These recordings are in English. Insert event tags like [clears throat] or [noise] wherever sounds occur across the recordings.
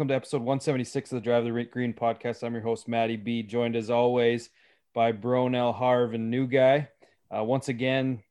welcome to episode 176 of the Drive the Green podcast. I'm your host, Maddie B, joined as always by Bronell Harv and New Guy. Uh, once again,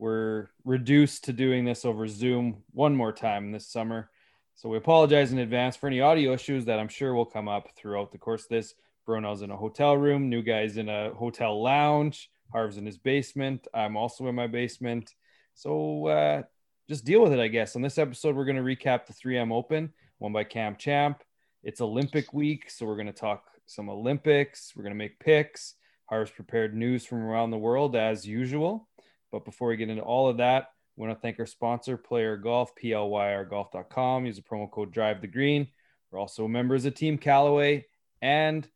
we're reduced to doing this over Zoom one more time this summer. So we apologize in advance for any audio issues that I'm sure will come up throughout the course of this. Bronell's in a hotel room, New Guy's in a hotel lounge, Harv's in his basement. I'm also in my basement. So uh, just deal with it, I guess. On this episode, we're going to recap the 3M Open, won by Cam Champ. It's Olympic week, so we're going to talk some Olympics. We're going to make picks. Harv's prepared news from around the world as usual. But before we get into all of that, we want to thank our sponsor, Player Golf, plyrgolf.com. Use the promo code Drive the Green. We're also members of Team Callaway, and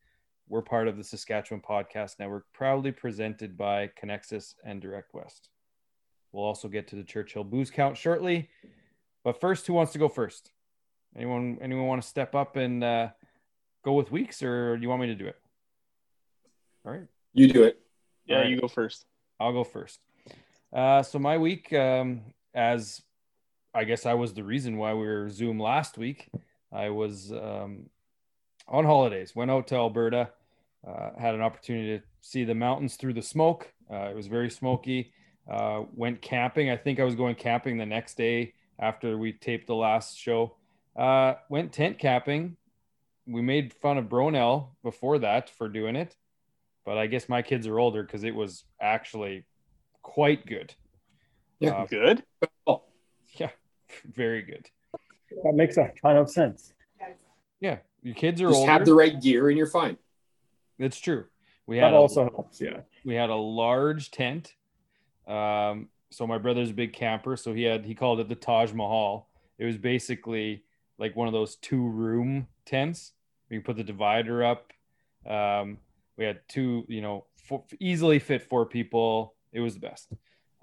we're part of the Saskatchewan Podcast Network, proudly presented by Conexus and Direct West. We'll also get to the Churchill booze count shortly. But first, who wants to go first? Anyone anyone want to step up and uh, go with weeks, or do you want me to do it? All right. You do it. Yeah, right. you go first. I'll go first. Uh, so my week, um, as I guess I was the reason why we were Zoom last week. I was um, on holidays, went out to Alberta, uh, had an opportunity to see the mountains through the smoke. Uh, it was very smoky. Uh, went camping. I think I was going camping the next day after we taped the last show. Uh, went tent camping. We made fun of Bronell before that for doing it, but I guess my kids are older because it was actually quite good. Yeah. Uh, Good. Oh, yeah, [laughs] very good. That makes a ton of sense. Yeah, your kids are just older. have the right gear and you're fine. It's true. We had That a, also helps. Yeah. we had a large tent. Um, so my brother's a big camper, so he had he called it the Taj Mahal. It was basically like one of those two room tents. We can put the divider up. Um, we had two, you know, four, easily fit four people. It was the best.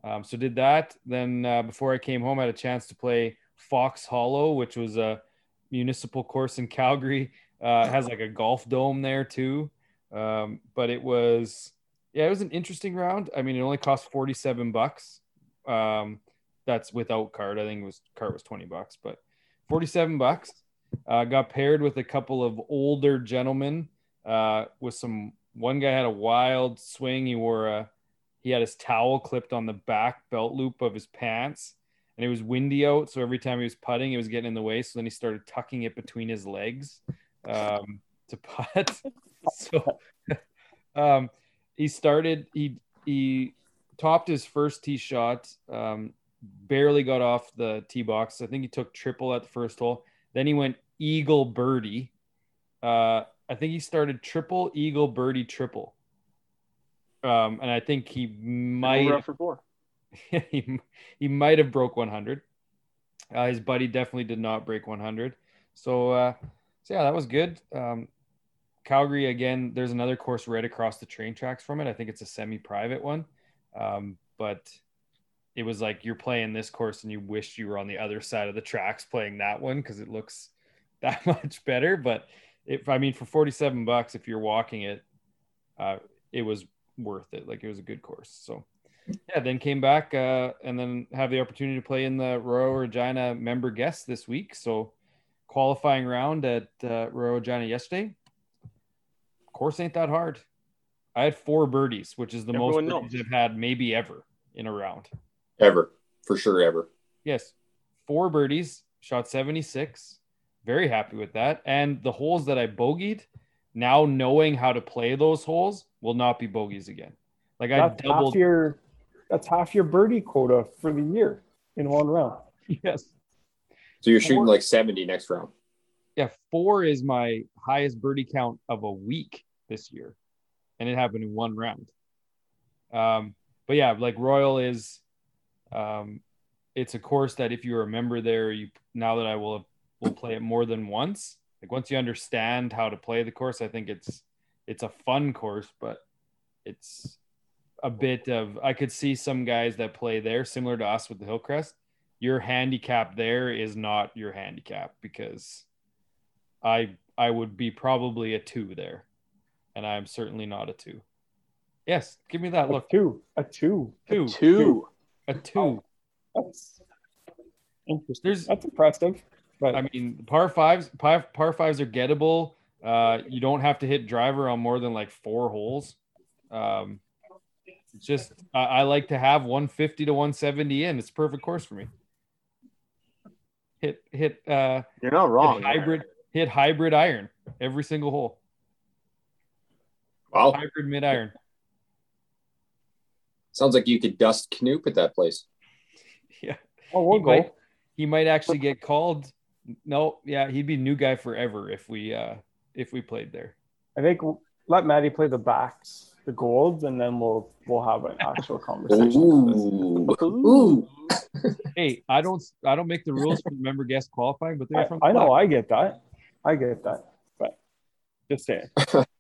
Um, so did that. Then uh, before I came home, I had a chance to play Fox Hollow, which was a municipal course in Calgary. Uh, has like a golf dome there too. Um, but it was, yeah, it was an interesting round. I mean, it only cost 47 bucks. Um, that's without card. I think it was card was 20 bucks, but 47 bucks. Uh, got paired with a couple of older gentlemen. Uh, with some one guy had a wild swing. He wore a he had his towel clipped on the back belt loop of his pants, and it was windy out. So every time he was putting, it was getting in the way. So then he started tucking it between his legs um, to putt. [laughs] so [laughs] um, he started. He he topped his first tee shot. Um, barely got off the tee box. I think he took triple at the first hole. Then he went eagle birdie. Uh, I think he started triple eagle birdie triple. Um, and I think he might for four. [laughs] he, he might have broke 100. Uh, his buddy definitely did not break 100. So, uh, so yeah, that was good. Um, Calgary again. There's another course right across the train tracks from it. I think it's a semi-private one, um, but it was like you're playing this course and you wish you were on the other side of the tracks playing that one because it looks [laughs] that much better. But if I mean for 47 bucks, if you're walking it, uh, it was worth it. Like it was a good course. So yeah, then came back uh, and then have the opportunity to play in the Royal Regina member guest this week. So qualifying round at uh, Royal Regina yesterday. Course ain't that hard. I had four birdies, which is the Everyone most birdies knows. I've had maybe ever in a round. Ever. For sure, ever. Yes, four birdies, shot 76. Very happy with that. And the holes that I bogeyed, now knowing how to play those holes, will not be bogeys again. Like I That's doubled. half your that's half your birdie quota for the year in one round. Yes. So you're shooting like 70 next round. Yeah, four is my highest birdie count of a week this year, and it happened in one round. Um, but yeah, like Royal is, um, it's a course that if you're a member there, you now that I will have, will play it more than once. Like once you understand how to play the course, I think it's it's a fun course, but it's a bit of I could see some guys that play there similar to us with the Hillcrest. Your handicap there is not your handicap because I I would be probably a two there, and I'm certainly not a two. Yes, give me that A look. two, a two. Two, Two. A two. That's interesting. There's- That's impressive. But I mean, par fives, par, par fives are gettable. Uh, you don't have to hit driver on more than like four holes. Um, it's just I, I like to have 150 to 170 in. It's a perfect course for me. Hit hit uh You're not wrong. hit hybrid hit hybrid iron every single hole. Wow. Hybrid mid iron. Sounds like you could dust Knoop at that place. [laughs] Yeah. oh, we'll he go. might he might actually get called. No, yeah, he'd be new guy forever if we uh if we played there. I think we'll let Maddie play the backs, the golds, and then we'll we'll have an actual conversation. Ooh. Ooh. [laughs] Hey, I don't I don't make the rules for the member guest qualifying, but they're I, from I know. I get that. I get that. But just saying. [laughs]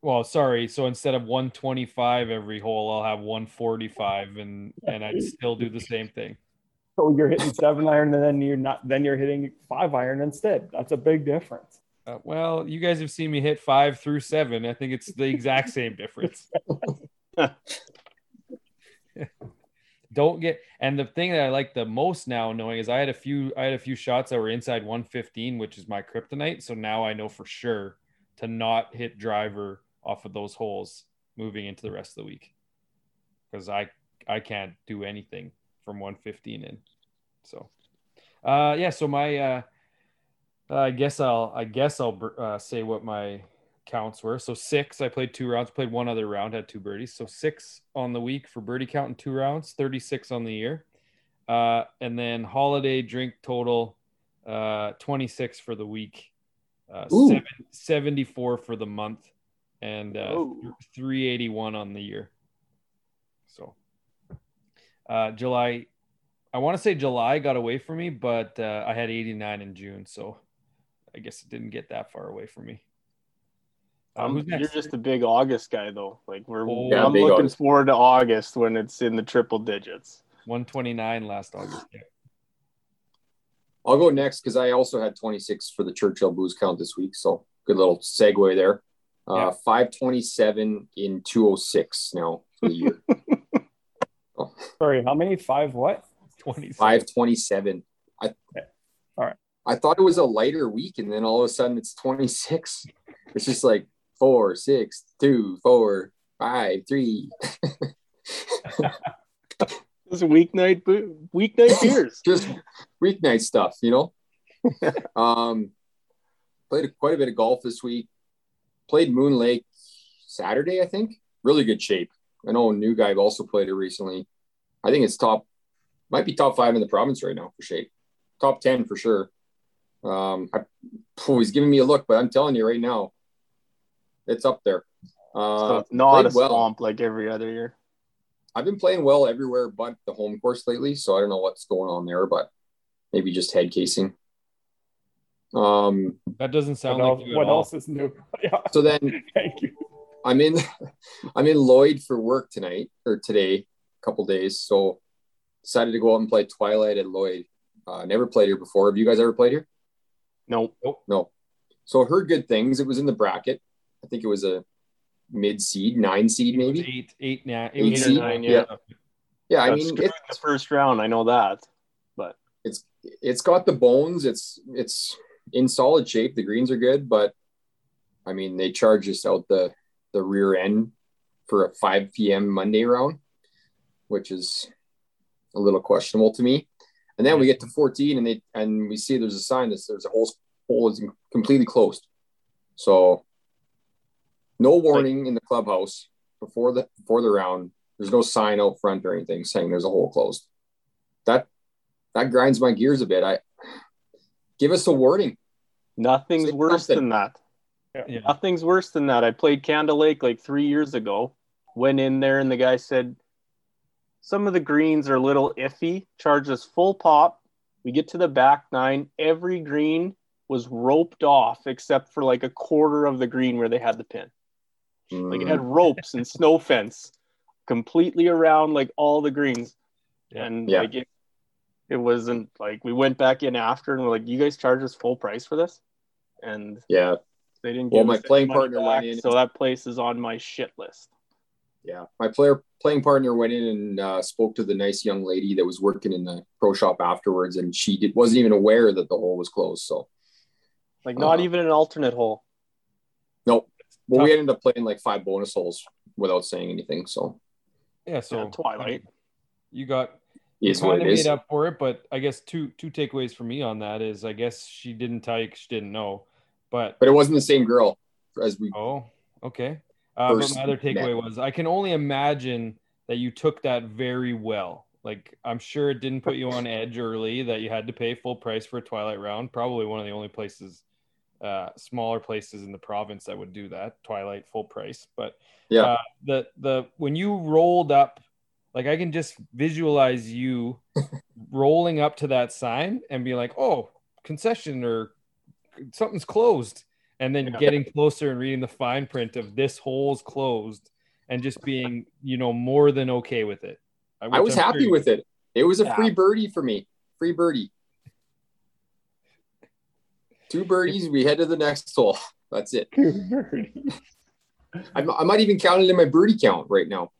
Well, sorry. So instead of 125 every hole, I'll have 145 and and I'd still do the same thing. So you're hitting seven iron and then you're not then you're hitting five iron instead. That's a big difference. Uh, well, you guys have seen me hit 5 through 7. I think it's the exact same difference. [laughs] Don't get and the thing that I like the most now knowing is I had a few I had a few shots that were inside 115, which is my kryptonite. So now I know for sure to not hit driver off of those holes moving into the rest of the week. Because I I can't do anything from 115 in. So uh yeah, so my uh I guess I'll I guess I'll uh, say what my counts were. So six, I played two rounds, played one other round, had two birdies. So six on the week for birdie count in two rounds, 36 on the year. Uh, and then holiday drink total, uh, 26 for the week, uh, seven, 74 for the month, and uh, th- 381 on the year. So uh, July, I want to say July got away from me, but uh, I had 89 in June. So I guess it didn't get that far away from me. Uh, Um, who's you're just a big August guy, though. Like we're, Oh. Yeah, I'm looking August. forward to August when it's in the triple digits. 129 last August. Yeah. I'll go next because I also had 26 for the Churchill booze count this week. So good little segue there. Uh, Yeah. 527 in 206 now for the year. [laughs] Sorry, how many? Five what? 27. 527. I, Okay. All right. I thought it was a lighter week, and then all of a sudden it's 26. It's just like four, six, two, four, five, three. [laughs] This is weeknight weeknight [laughs] beers. just weeknight stuff, you know. um, played quite a bit of golf this week. Played Moon Lake Saturday, I think. Really good shape. I know a new guy also played it recently. I think it's top, might be top five in the province right now for shape. Top ten for sure. Um, I, oh, he's giving me a look, but I'm telling you right now, it's up there. Uh, it's not a well. swamp like every other year. I've been playing well everywhere but the home course lately, so I don't know what's going on there, but maybe just head casing. Um, That doesn't sound what like else, you at what all. else is new? [laughs] yeah, so then [laughs] thank you. I'm in [laughs] I'm in Lloyd for work tonight or today, a couple days. So decided to go out and play Twilight at Lloyd. Uh, never played here before. Have you guys ever played here? No. Nope. No. So I heard good things. It was in the bracket. I think it was a mid seed, nine seed maybe. Eight, eight, now, Eight eight, or seed? nine. Yeah. Yeah. Yeah, I mean screwed it, in the first round. I know that. But it's it's got the bones. It's it's in solid shape. The greens are good, but I mean they charge us out the the rear end for a 5 p.m. Monday round, which is a little questionable to me. And then we get to 14 and they and we see there's a sign that there's a whole hole is completely closed. So no warning in the clubhouse before the before the round. There's no sign out front or anything saying there's a hole closed. That that grinds my gears a bit. I give us a warning. Nothing's Say worse something. than that. Yeah. Nothing's worse than that. I played Candle Lake like three years ago. Went in there and the guy said, Some of the greens are a little iffy. Charged us full pop. We get to the back nine. Every green was roped off except for like a quarter of the green where they had the pin. Like it had Mm, ropes and snow fence completely around like all the greens. Yeah. And Yeah. like it, it wasn't like we went back in after and we're like, You guys charge us full price for this? And yeah, they didn't Well, my playing money partner went in- so that place is on my shit list. yeah. My player playing partner went in and uh, spoke to the nice young lady that was working in the pro shop afterwards, and she did, wasn't even aware that the hole was closed. So, Like not Uh, even an alternate hole. nope. Well, we ended up playing like five bonus holes without saying anything. So, Yeah, so Yeah, Twilight. You got it's kind what it is. made up for it, but I guess two two takeaways for me on that is I guess she didn't tell you because she didn't know, but But it wasn't the same girl as we. oh, okay. Uh, but my other takeaway met. was I can only imagine that you took that very well. Like I'm sure it didn't put you on edge early that you had to pay full price for a twilight round. Probably one of the only places, uh, smaller places in the province that would do that twilight full price. But Yeah. uh, the the when you rolled up, like I can just visualize you [laughs] rolling up to that sign and be like, "Oh, concession or something's closed," and then getting closer and reading the fine print of this hole's closed, and just being, you know, more than okay with it. I was happy with it. It was a Yeah. free birdie for me. Free birdie. Two birdies. We head to the next hole. [laughs] That's it. I, I might even count it in my birdie count right now.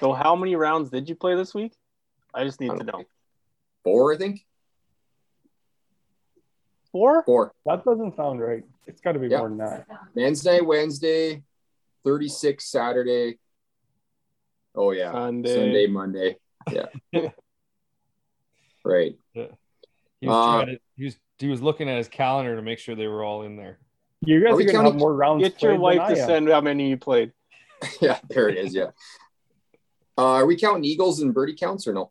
So how many rounds did you play this week? I just need I to don't know. Four, I think. Four? Four. That doesn't sound right. It's got to be Yeah. more than that. Wednesday, Wednesday, 36 Saturday. Oh yeah. Sunday. Sunday, Monday. Yeah. [laughs] right. He was, Uh, to, he was he was looking at his calendar to make sure they were all in there. You guys Are are, gonna have more rounds. Get your wife to send how many you played. [laughs] Yeah, there it is. Yeah. Uh, are we counting eagles and birdie counts or no?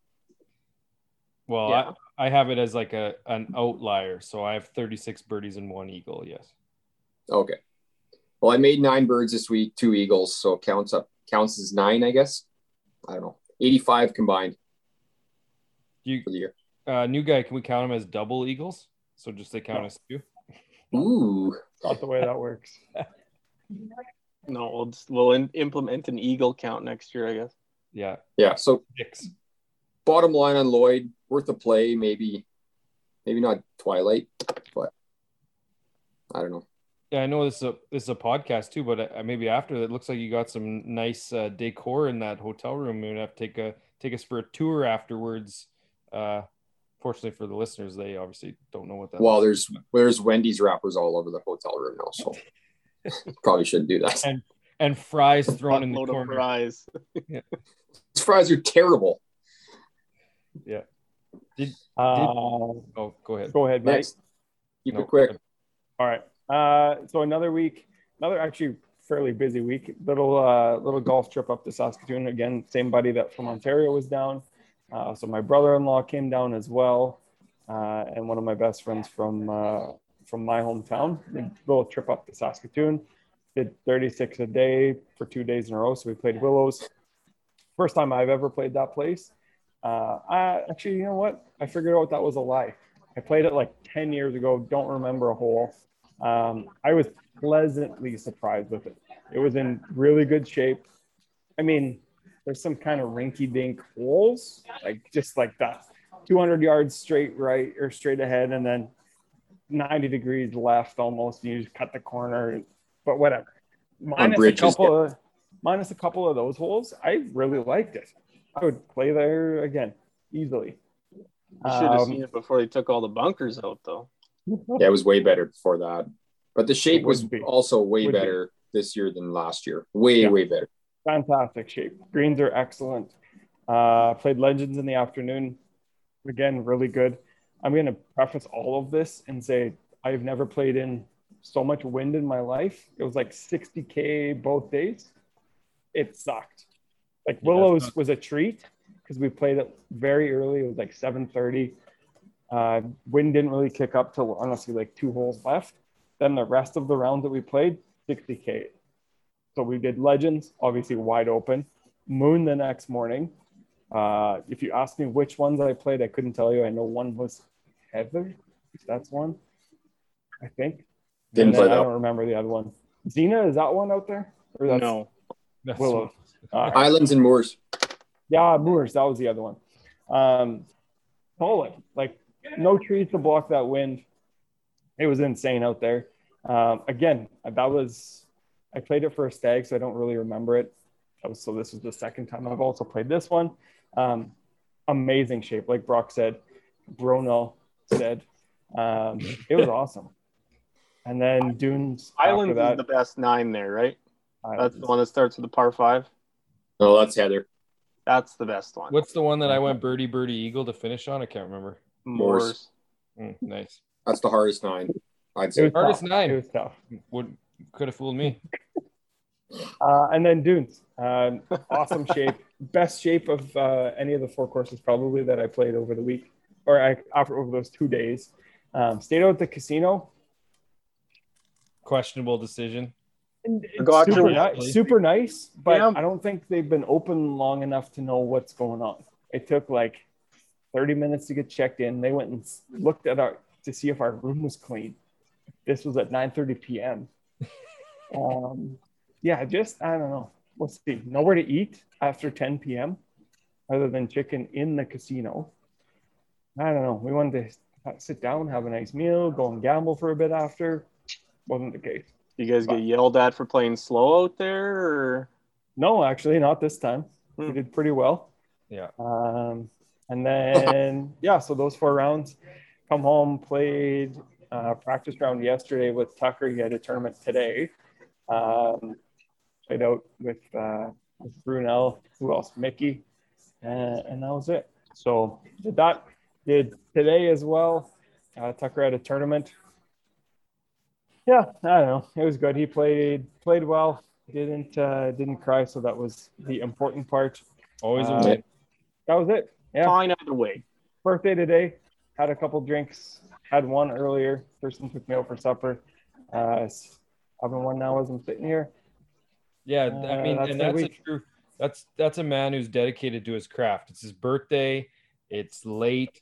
Well, Yeah. I, I have it as like a an outlier, so I have 36 birdies and one eagle. Yes. Okay. Well, I made nine birds this week, two eagles, so it counts up counts as nine, I guess. I don't know. 85 combined You for the year. uh, new guy, can we count them as double eagles? So just they count No. as two. Ooh. Not the way that works. [laughs] No, we'll just, we'll in, implement an eagle count next year, I guess. Yeah, Yeah. So six. bottom line on Lloyd, worth a play, maybe, maybe not Twilight, but I don't know. Yeah, I know this is a this is a podcast too, but uh, maybe after it looks like you got some nice uh, decor in that hotel room. We're gonna have to take a take us for a tour afterwards. Uh, fortunately for the listeners, they obviously don't know what that. Well, is. there's there's Wendy's wrappers all over the hotel room now, so [laughs] probably shouldn't do that. and and fries thrown in the Buttload of corner. fries. [laughs] These fries are terrible. Uh, Oh, go ahead. go ahead, Mike. Next, keep No, it quick. All right. Uh, so another week, another actually fairly busy week. Little uh, little golf trip up to Saskatoon again. Same buddy that from Ontario was down. Uh, so my brother-in-law came down as well, uh, and one of my best friends from uh, from my hometown. A little trip up to Saskatoon. Did 36 a day for two days in a row. So we played Willows. First time I've ever played that place. Uh, I actually, you know what? I figured out that was a lie. I played it like 10 years ago. Don't remember a hole. Um, I was pleasantly surprised with it. It was in really good shape. I mean, there's some kind of rinky dink holes, like just like that 200 yards straight right or straight ahead, and then 90 degrees left almost. And you just cut the corner, but whatever. Minus a couple of minus a couple of those holes, I really liked it. I would play there again easily. You should have Um, seen it before they took all the bunkers out, though. [laughs] Yeah, it was way better before that. But the shape was be. also way Would be. better this year than last year. Way, Yeah. way better. fantastic shape. Greens are excellent. Uh, played Legends in the afternoon. Again, really good. I'm going to preface all of this and say I've never played in so much wind in my life. It was like 60K both days. It sucked. Like Willows was a treat because we played it very early. It was like 7:30. Uh, wind didn't really kick up till honestly like two holes left. Then the rest of the rounds that we played, 60K. So we did Legends, obviously wide open. Moon the next morning. Uh, if you ask me which ones I played, I couldn't tell you. I know one was Heather. That's one, I think. Didn't And then play I don't remember the other one. Xena, is that one out there? Or that's no. That's Willow. Uh, Islands and Moors. yeah, Moors, that was the other one. Um, solid. Like no trees to block that wind. It was insane out there. Um, again, that was I played it for a stag, so I don't really remember it. that was so this was the second time I've also played this one. Um, amazing shape, like Brock said, Bruno said. Um, it was awesome. And then Dunes Islands after that. is the best nine there, right? That's the one that starts with a par five. Oh, that's Heather. That's the best one. What's the one that I went birdie birdie eagle to finish on? I can't remember. Moors. Mm, nice. That's the hardest nine. I'd It say. was Hardest tough. nine. It was tough. Would could have fooled me. [laughs] Uh, and then Dunes, um, awesome [laughs] shape, best shape of uh, any of the four courses probably that I played over the week, or I after over those two days. Um, stayed out at the casino. Questionable decision. And Gotcha. super, ni- super nice, but Yeah. I don't think they've been open long enough to know what's going on. It took like 30 minutes to get checked in. They went and looked at our to see if our room was clean. This was at 9:30 p.m. [laughs] um, yeah, just I don't know. We'll see. Nowhere to eat after 10 p.m. other than chicken in the casino. I don't know. We wanted to sit down, have a nice meal, go and gamble for a bit after. Wasn't the case. You guys get yelled at for playing slow out there, or No, actually, not this time. We Hmm. did pretty well. Yeah. Um, and then, [laughs] yeah, so those four rounds, come home, played uh, practice round yesterday with Tucker. He had a tournament today. Um, played out with, uh, with Brunel, who else? Mickey. Uh, and that was it. So did that. Did today as well. Uh, Tucker had a tournament. Yeah, I don't know. It was good. He played played well. Didn't uh, didn't cry, so that was the important part. Always a Uh, win. That was it. Yeah. fine either way. Birthday today. Had a couple drinks. Had one earlier. Person took me out for supper. Uh, having one now as I'm sitting here. Yeah, I uh, mean, that's and my that's a true. That's that's a man who's dedicated to his craft. It's his birthday. It's late,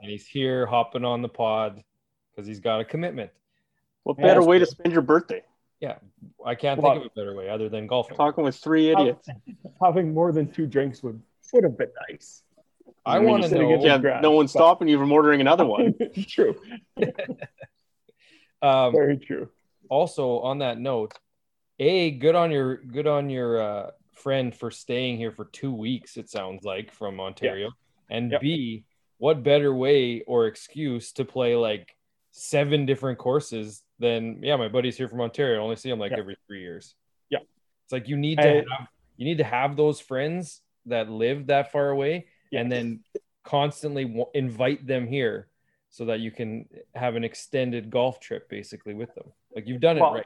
and he's here hopping on the pod because he's got a commitment. What Yeah, better that's way to spend your birthday? Yeah, I can't Well- think of a better way other than golfing. Talking with three idiots. [laughs] Having more than two drinks would would have been nice. I mean, want to you're know. Yeah, grass, no one's but- stopping you from ordering another one. [laughs] true. [laughs] Um, Very true. also on that note, a good on your good on your uh, friend for staying here for two weeks. It sounds like from Ontario, and Yep. b what better way or excuse to play like seven different courses then yeah, my buddy's here from Ontario. I only see him like Yeah. every three years. Yeah. it's like you need to have you need to have those friends that live that far away, and then constantly w- invite them here so that you can have an extended golf trip basically with them. Like you've done it right.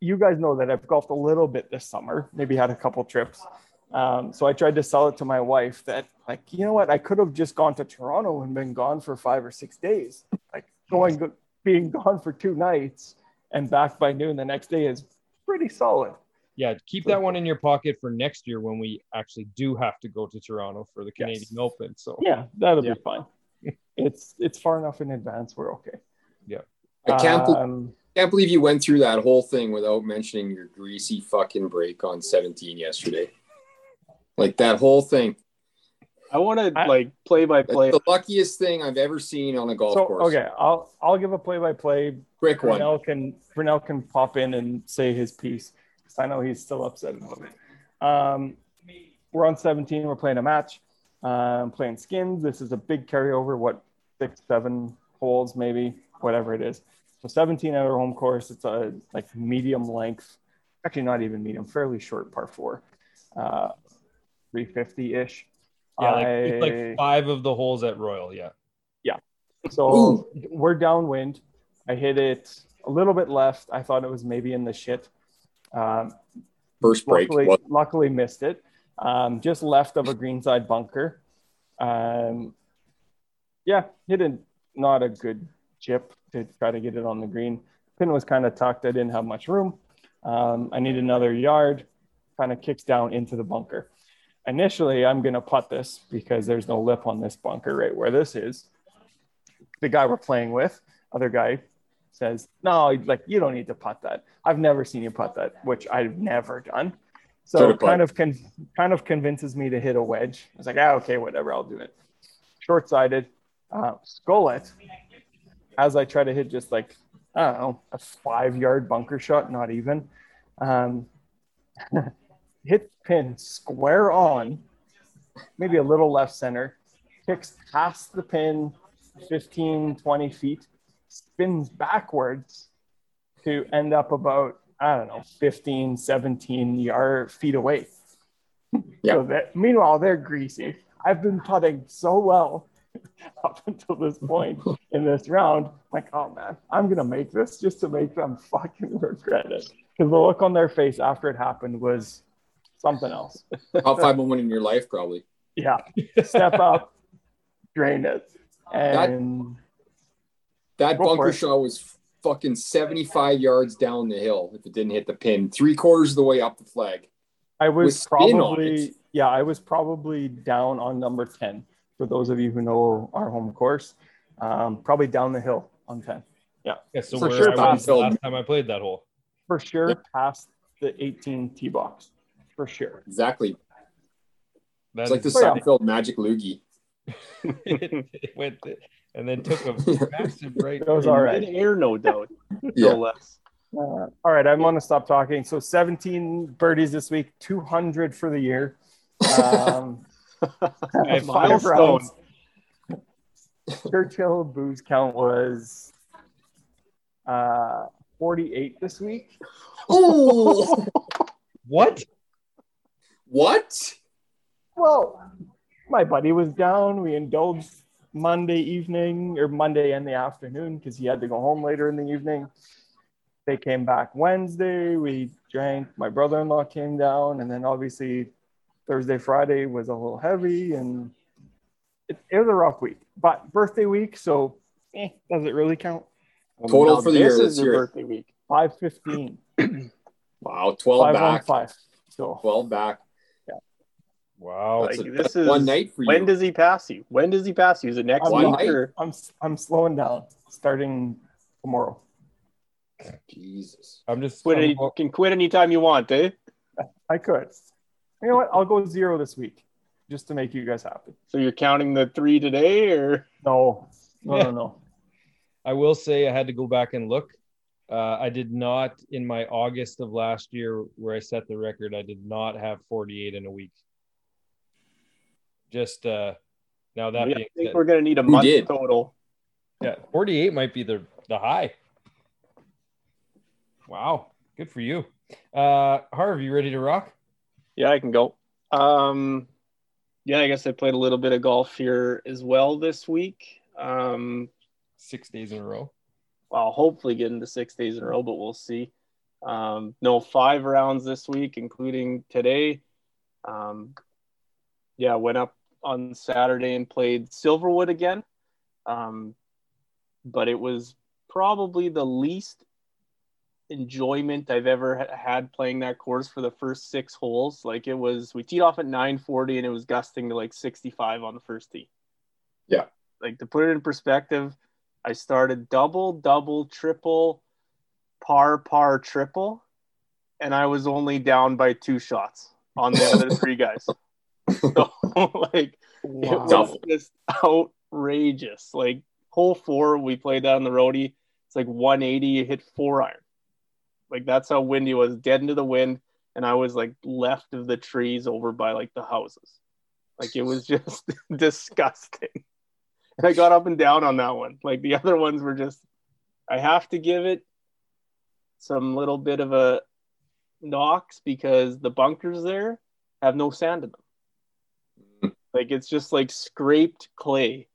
you guys know that I've golfed a little bit this summer, maybe had a couple trips. Um, so I tried to sell it to my wife that, like, you know what? I could have just gone to Toronto and been gone for five or six days. Like, going, being gone for two nights and back by noon the next day is pretty solid. Yeah, keep that one in your pocket for next year when we actually do have to go to Toronto for the Yes. Canadian Open. So Yeah, that'll Yeah. be fine. [laughs] It's it's far enough in advance. We're okay. Yeah, I can't, bel- Um, can't believe you went through that whole thing without mentioning your greasy fucking break on 17 yesterday. Like that whole thing. I want to like play by play. the luckiest thing I've ever seen on a golf so course. okay, I'll I'll give a play by play Quick one. Brunel can Brunel can pop in and say his piece because I know he's still upset about it. Um, we're on 17. We're playing a match. Um, playing skins. This is a big carryover. What six, seven holes, maybe whatever it is. So 17 at our home course. It's a like medium length, actually not even medium, fairly short par four, uh, 350 ish. Yeah, like, it's like five of the holes at Royal. Yeah. Yeah. So we're downwind. I hit it a little bit left. I thought it was maybe in the shit. Um, First break. luckily, luckily missed it. Um, just left of a greenside bunker. Um, yeah, hit it not a good chip to try to get it on the green. Pin was kind of tucked. I didn't have much room. Um, I need another yard. Kind of kicks down into the bunker. Initially, I'm going to putt this because there's no lip on this bunker right where this is. The guy we're playing with, other guy, says, "No, like you don't need to putt that. I've never seen you putt that, which I've never done." So kind of con- kind of convinces me to hit a wedge. I was like, "Ah, okay, whatever, I'll do it." Short-sided, uh, skull it. As I try to hit just like I don't know a five-yard bunker shot, not even. Um, [laughs] hit pin square on, maybe a little left center, kicks past the pin 15, 20 feet, spins backwards to end up about, I don't know, 15, 17 yard feet away. [laughs] Yeah. So that, meanwhile, they're greasy. I've been putting so well [laughs] up until this point [laughs] in this round. Like, oh man, I'm gonna make this just to make them fucking regret it. Because the look on their face after it happened was something else. Top five moment in your life, probably. Yeah, step up, drain it, and That Go for bunker it. shot was fucking 75 yards down the hill if it didn't hit the pin, three quarters of the way up the flag. I was probably yeah, I was probably down on number ten. For those of you who know our home course, um, probably down the hill on ten. Yeah, yeah so For where sure, I was the last time I played that hole. For sure, Yep. past the 18 tee box. For sure. Exactly. That It's like the is-. Seinfeld magic loogie. it, it went and then took a [laughs] massive break. That was all right. Air, no doubt. [laughs] Yeah. No less. Uh, all right, I'm going to stop talking. So 17 birdies this week, 200 for the year. Um, [laughs] five rounds. Churchill booze count was uh, 48 this week. Oh, What? What? Well, my buddy was down. We indulged Monday evening or Monday in the afternoon because he had to go home later in the evening. They came back Wednesday. We drank. My brother in law came down. And then obviously Thursday, Friday was a little heavy and it, it was a rough week. But birthday week. So eh, does it really count? Total Now for the this year, is your birthday week. 515. [clears throat] Wow, 12 five back. five. So 12 back. Wow. Like, a, this is- one night for you. When does he pass you? When does he pass you? Is it next I'm, One week or I'm, I'm slowing down starting tomorrow. Jesus. I'm just. quit I'm- any, can quit anytime you want, eh? I could. You know what? I'll go zero this week just to make you guys happy. So you're counting the three today, or No, no, Yeah. no, no. I will say I had to go back and look. Uh, I did not in my August of last year where I set the record. I did not have 48 in a week. Just uh, now that Yeah, I think said, we're gonna need a month did? total. yeah, 48 might be the the high. Wow, good for you. Uh, Harv, you ready to rock? Yeah, I can go. Um, yeah, I guess I played a little bit of golf here as well this week. Um, Six days in a row. I'll hopefully get into six days in a row, but we'll see. Um, no, five rounds this week, including today. Um, yeah, went up on Saturday and played Silverwood again. Um, but it was probably the least enjoyment I've ever ha- had playing that course for the first six holes. Like it was, we teed off at 940 and it was gusting to like 65 on the first tee. Yeah. Like to put it in perspective, I started double, double, triple, par, par, triple, and I was only down by two shots on the other [laughs] three guys. [laughs] So like it was just outrageous. Like hole four, we played that on the roadie. It's like 180, you hit four iron. Like that's how windy it was, dead into the wind, and I was like left of the trees over by like the houses. Like it was [laughs] just [laughs] disgusting. And I got up and down on that one. Like the other ones were just I have to give it some little bit of a knocks because the bunkers there have no sand in them. Like it's just like scraped clay.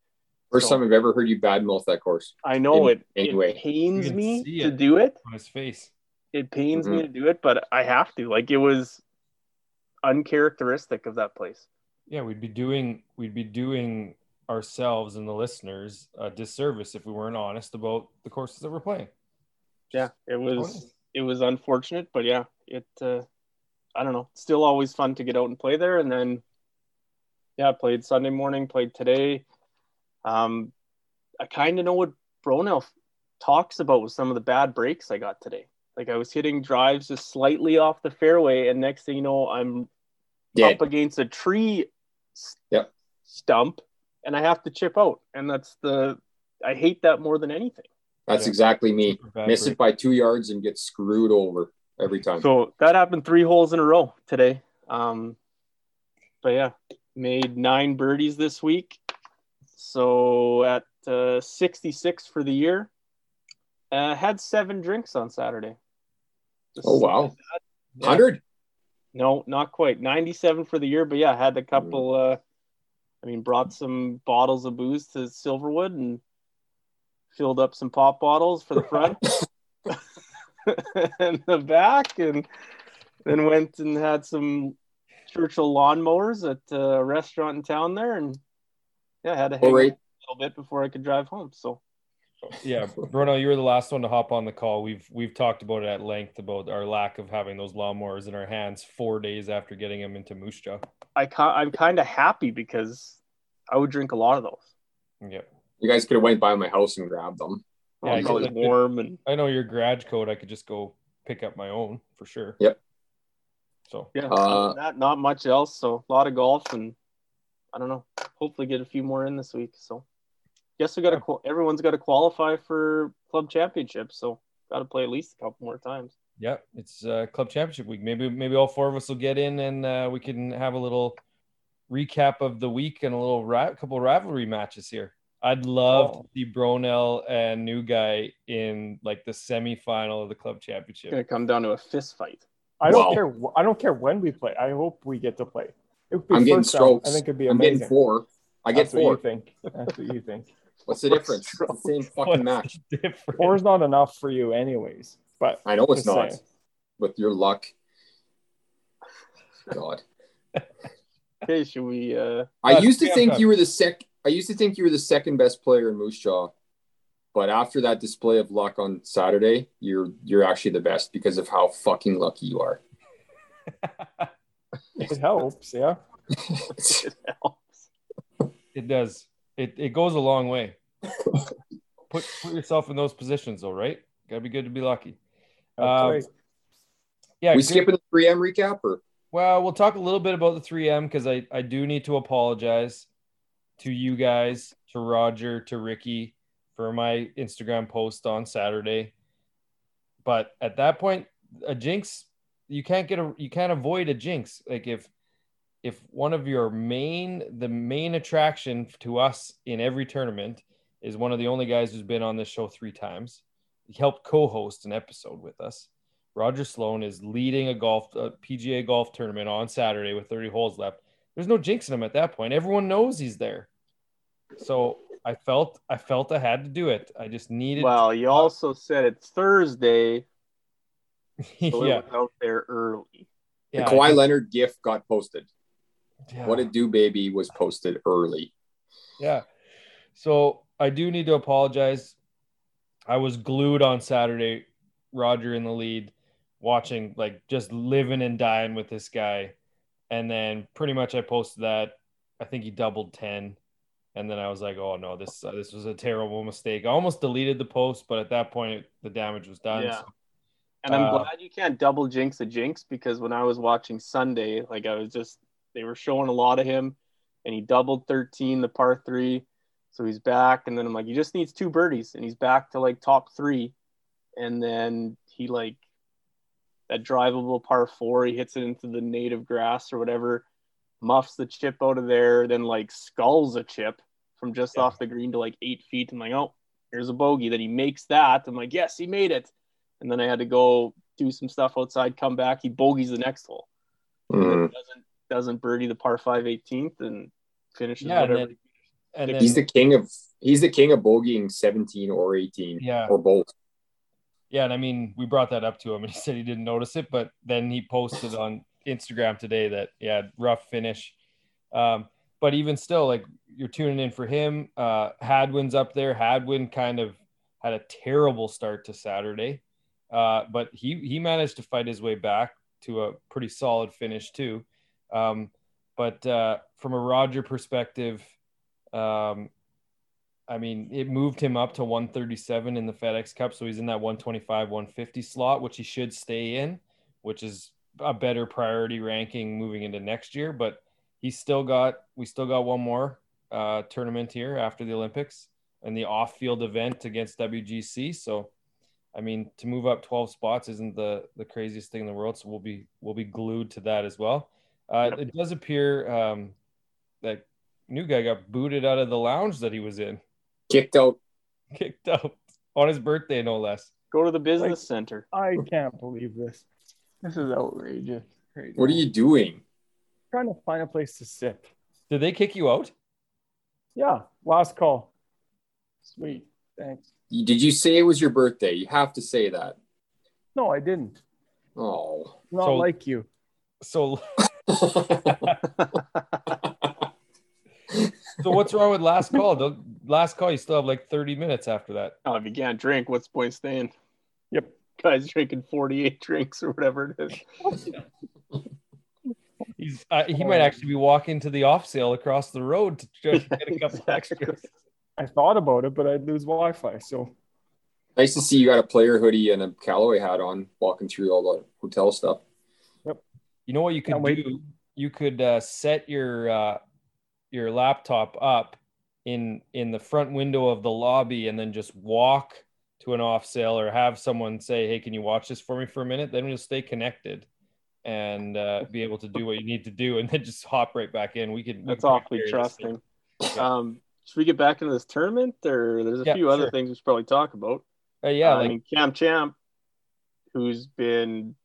First So- time I've ever heard you badmouth that course. I know In- it, anyway. it pains me see to it. do it. On his face. It pains me Mhm. to do it, but I have to. Like it was uncharacteristic of that place. Yeah, we'd be doing we'd be doing ourselves and the listeners a disservice if we weren't honest about the courses that we're playing. Yeah, it was honest. it was unfortunate, but yeah, it uh I don't know. Still always fun to get out and play there and then yeah, played Sunday morning, played today. Um I kind of know what Bronell talks about with some of the bad breaks I got today. Like I was hitting drives just slightly off the fairway and next thing you know I'm Dead. up against a tree s- Yep. stump and I have to chip out. And that's the I hate that more than anything. That's Yeah. exactly me. Miss break. it by two yards and get screwed over every time. So that happened three holes in a row today. Um, but yeah, made nine birdies this week. So at uh, 66 for the year. Uh, had seven drinks on Saturday. Just Oh wow, Yeah. hundred. No, not quite. 97 for the year, but yeah, had a couple uh I mean, brought some bottles of booze to Silverwood and filled up some pop bottles for the front [laughs] [laughs] and the back and then went and had some Churchill lawnmowers at a restaurant in town there and yeah, had to hang All right. out a little bit before I could drive home. So Yeah, Bruno, you were the last one to hop on the call. We've we've talked about it at length about our lack of having those lawnmowers in our hands four days after getting them into Moose Jaw. I ca- I'm kind of happy because I would drink a lot of those. Yep. You guys could have went by my house and grabbed them. Oh, yeah, it's always I warm and I know your garage code. I could just go pick up my own for sure. Yep. So Yeah, Uh, not not much else. So a lot of golf, and I don't know. Hopefully, get a few more in this week. So, guess we got to. Qual- everyone's got to qualify for club championship. So, got to play at least a couple more times. yeah, it's uh, club championship week. Maybe maybe all four of us will get in and uh, we can have a little recap of the week and a little ra- couple rivalry matches here. I'd love Oh. to see Bronell and New Guy in like the semifinal of the club championship. It's gonna come down to a fist fight. I don't Wow. care. I don't care when we play. I hope we get to play. It would be I'm getting first round. strokes. I think it'd be I'm amazing. getting four. I get That's what four. you think. That's what you think. [laughs] What's the difference? It's the same fucking match. What's [laughs] different? Four's not enough for you, anyways. But I know it's not. saying. With your luck. [sighs] God. Okay, should we? uh I Uh, used to think okay. you were the sec. I used to think you were the second best player in Moose Jaw, but after that display of luck on Saturday, you're you're actually the best because of how fucking lucky you are. [laughs] it helps. Yeah. [laughs] It helps. It does. It it goes a long way. put put yourself in those positions though, right? Gotta be good to be lucky. Um, right. Yeah, we good- skipping the 3M recap or Well, we'll talk a little bit about the 3M because I, I do need to apologize to you guys, to Roger, to Ricky for my Instagram post on Saturday. But at that point, a jinx, you can't get a you can't avoid a jinx. Like if if one of your main the main attraction to us in every tournament is one of the only guys who's been on this show three times. He helped co-host an episode with us. Roger Sloan is leading a golf a PGA golf tournament on Saturday with 30 holes left. There's no jinxing him at that point. Everyone knows he's there. So I felt I felt I had to do it. I just needed Well, you also said it's Thursday, [laughs] so yeah. it was out there early. yeah, the Kawhi Leonard gif got posted. yeah. What a do baby was posted early. Yeah. So I do need to apologize. I was glued on Saturday, Roger in the lead, watching like just living and dying with this guy. And then pretty much I posted that. I think he doubled 10. And then I was like, oh no, this uh, this was a terrible mistake. I almost deleted the post, but at that point the damage was done. Yeah. So, And I'm Uh, glad you can't double jinx a jinx because when I was watching Sunday, like I was just they were showing a lot of him and he doubled 13 the par 3. So he's back and then I'm like he just needs two birdies and he's back to like top 3 and then he like that drivable par 4, he hits it into the native grass or whatever, muffs the chip out of there, then like skulls a chip from just Yeah. off the green to like 8 feet. I'm like, "Oh, here's a bogey." Then he makes that. I'm like, "Yes, he made it." and then I had to go do some stuff outside, come back. He bogeys the next hole. Mm. Doesn't doesn't birdie the par five 18th and finishes Yeah, and then- and then He's the king of he's the king of bogeying 17 or 18 yeah. or both. Yeah, and I mean, we brought that up to him, and he [laughs] said he didn't notice it, but then he posted on Instagram today that yeah, rough finish. Um, but even still, like you're tuning in for him. Uh, Hadwin's up there. Hadwin kind of had a terrible start to Saturday, uh, but he he managed to fight his way back to a pretty solid finish too. Um, but uh, from a Roger perspective, um, I mean, it moved him up to 137 in the FedEx Cup, so he's in that 125, 150 slot, which he should stay in, which is a better priority ranking moving into next year. But he's still got, we still got one more uh, tournament here after the Olympics and the off-field event against WGC. So, I mean, to move up 12 spots isn't the the craziest thing in the world. So we'll be we'll be glued to that as well. Uh, It does appear um, that new guy got booted out of the lounge that he was in, Kicked out. [laughs] kicked out on his birthday, no less. Go to the business center. I can't believe this. This is outrageous. Right What are you doing? Trying to find a place to sit? Did they kick you out? Yeah, last call. Sweet, thanks. Did you say it was your birthday? You have to say that. No, I didn't. Oh. Not So- like you. So, [laughs] so what's wrong with last call? The last call, you still have like 30 minutes after that. Oh, if you can't drink, what's the point staying? Yep. Guys drinking 48 drinks or whatever it is. [laughs] He's uh, he might actually be walking to the off sale across the road to try to [laughs] get a couple Exactly. extras. I thought about it, but I'd lose Wi-Fi. So nice to see you got a player hoodie and a Callaway hat on, walking through all the hotel stuff. Yep. You know what you could Can't wait. do? You could uh, set your uh, your laptop up in in the front window of the lobby, and then just walk to an off sale, or have someone say, "Hey, can you watch this for me for a minute?" Then we'll stay connected and uh, be able to do what you need to do, [laughs] and then just hop right back in. We could. we That's could awfully carry this trusting. Yeah. Um, should we get back into this tournament, or there's a Yeah, few other things we should probably talk about? Uh, yeah, Uh, like I mean, Cam Champ, who's been,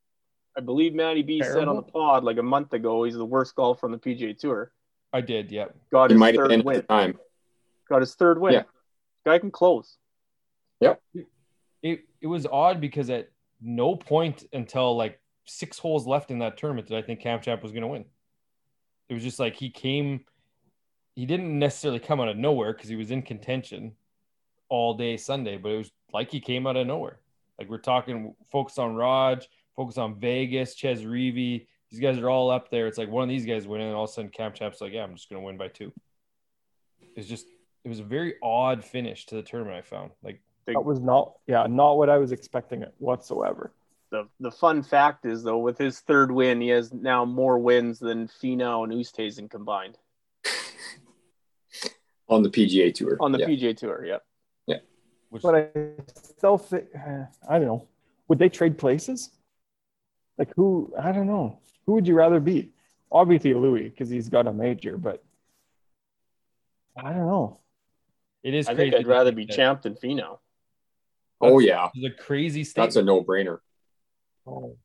I believe Matty B said on the pod like a month ago, he's the worst golfer on the PGA Tour. I did. Yeah. Got He his might have third been win. the time. Got his third win. Yeah. Guy can close. Yep. It it was odd because at no point until like six holes left in that tournament did I think Cam Champ was going to win. It was just like he came, he didn't necessarily come out of nowhere because he was in contention all day Sunday, but it was like he came out of nowhere. Like we're talking, focus on Raj, focus on Vegas, Chez Reavie. These guys are all up there. It's like one of these guys winning, and all of a sudden Cam Champ's like, yeah, I'm just going to win by two. It's just, it was a very odd finish to the tournament. I found like that was not, yeah, not what I was expecting it whatsoever. The the fun fact is though, with his third win, he has now more wins than Finau and Oosthuizen combined on the PGA Tour. on the Yeah. PGA Tour. Yeah. which But I still think, uh, I don't know. Would they trade places? Like who? I don't know. Who would you rather beat? Obviously Louis because he's got a major, but I don't know. it is I crazy. think I'd rather be that champ than Finau. Oh yeah, It's a crazy statement. that's a no-brainer. Oh,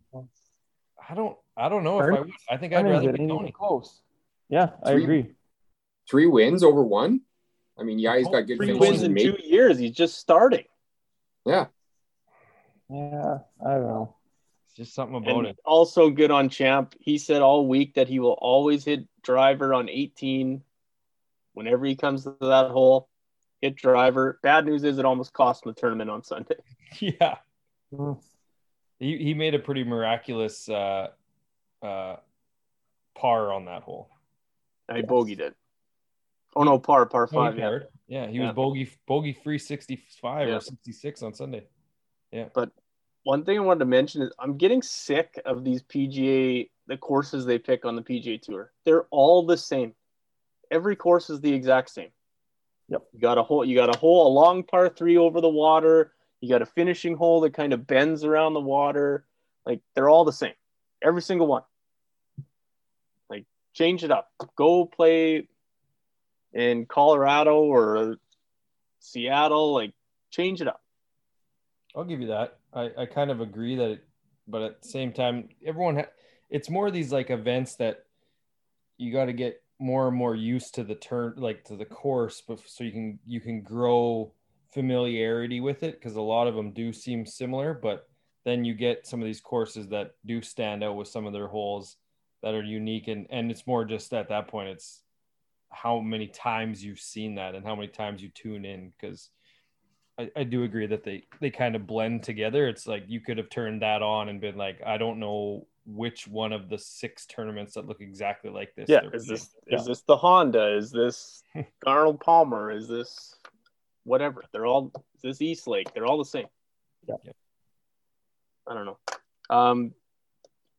I don't. I don't know if I would. I think I'd rather be ain't Tony. close. Yeah, I Three- agree. Three wins over one. I mean, yeah, he's got good Three wins in two years. He's just starting. Yeah, Yeah, I don't know. It's just something about And it. also good on Champ. He said all week that he will always hit driver on 18 whenever he comes to that hole. Hit driver. Bad news is it almost cost him the tournament on Sunday. [laughs] Yeah, Mm. He he made a pretty miraculous uh, uh, par on that hole. I bogeyed it. Oh no, par, par No, he five. Yeah. Yeah, he Yeah. was bogey bogey free sixty five Yeah. or sixty six on Sunday. Yeah, but one thing I wanted to mention is I'm getting sick of these PGA the courses they pick on the PGA Tour. They're all the same. Every course is the exact same. Yep. You got a hole. You got a hole, a long par three over the water. You got a finishing hole that kind of bends around the water. Like they're all the same. Every single one. Like change it up. Go play in Colorado or Seattle. Like change it up. I'll give you that. I, I kind of agree that, it, but at the same time, everyone, ha- it's more of these like events that you got to get more and more used to the turn, like to the course, but so you can you can grow familiarity with it because a lot of them do seem similar, but then you get some of these courses that do stand out with some of their holes that are unique, and and it's more just at that point, it's how many times you've seen that and how many times you tune in because I, I do agree that they they kind of blend together. It's like you could have turned that on and been like, I don't know which one of the six tournaments that look exactly like this. Yeah, is playing. this Yeah. is this the Honda? Is this [laughs] Arnold Palmer? Is this whatever? They're all this East Lake? They're all the same. Yeah. Yeah. I don't know. Um,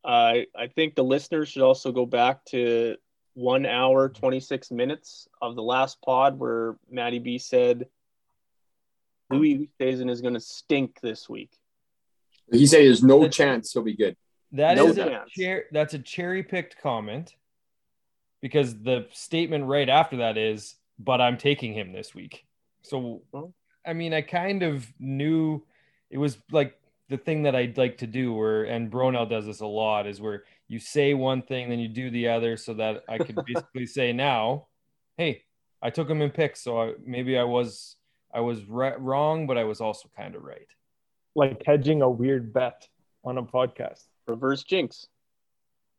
I I think the listeners should also go back to one hour twenty six minutes of the last pod where Matty B said Louis Oosthuizen is going to stink this week. he said there's no That's- chance he'll be good. That No is a chance. cher- that's a cherry picked comment. because the statement right after that is, "But I'm taking him this week." So, I mean, I kind of knew it was like the thing that I'd like to do. Where and Bronell does this a lot is where you say one thing, then you do the other, so that I could [laughs] basically say now, "Hey, I took him in picks, so I, maybe I was I was re- wrong, but I was also kind of right." Like hedging a weird bet on a podcast. Reverse jinx.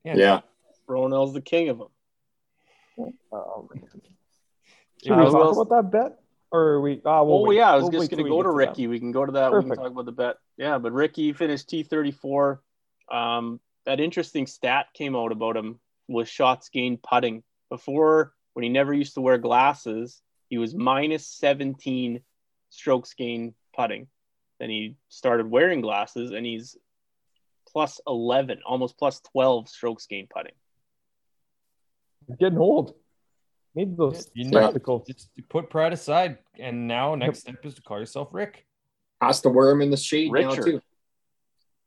Yeah. Ronell's the king of them. Oh, man. It Should we was- talk else? about that? Or are we? Ah, we'll Oh wait. yeah, I was We'll just wait gonna go to get that. Rickie. We can go to that. We can talk about the bet. Yeah, but Rickie finished T thirty four. Um, that interesting stat came out about him was shots gained putting. Before, when he never used to wear glasses, he was minus seventeen strokes gained putting. Then he started wearing glasses, and he's plus eleven, almost plus twelve strokes gained putting. Getting old. Need those You know, spectacles. just put pride aside, and now next step is to call yourself Rick. Has to wear him in the shade now too.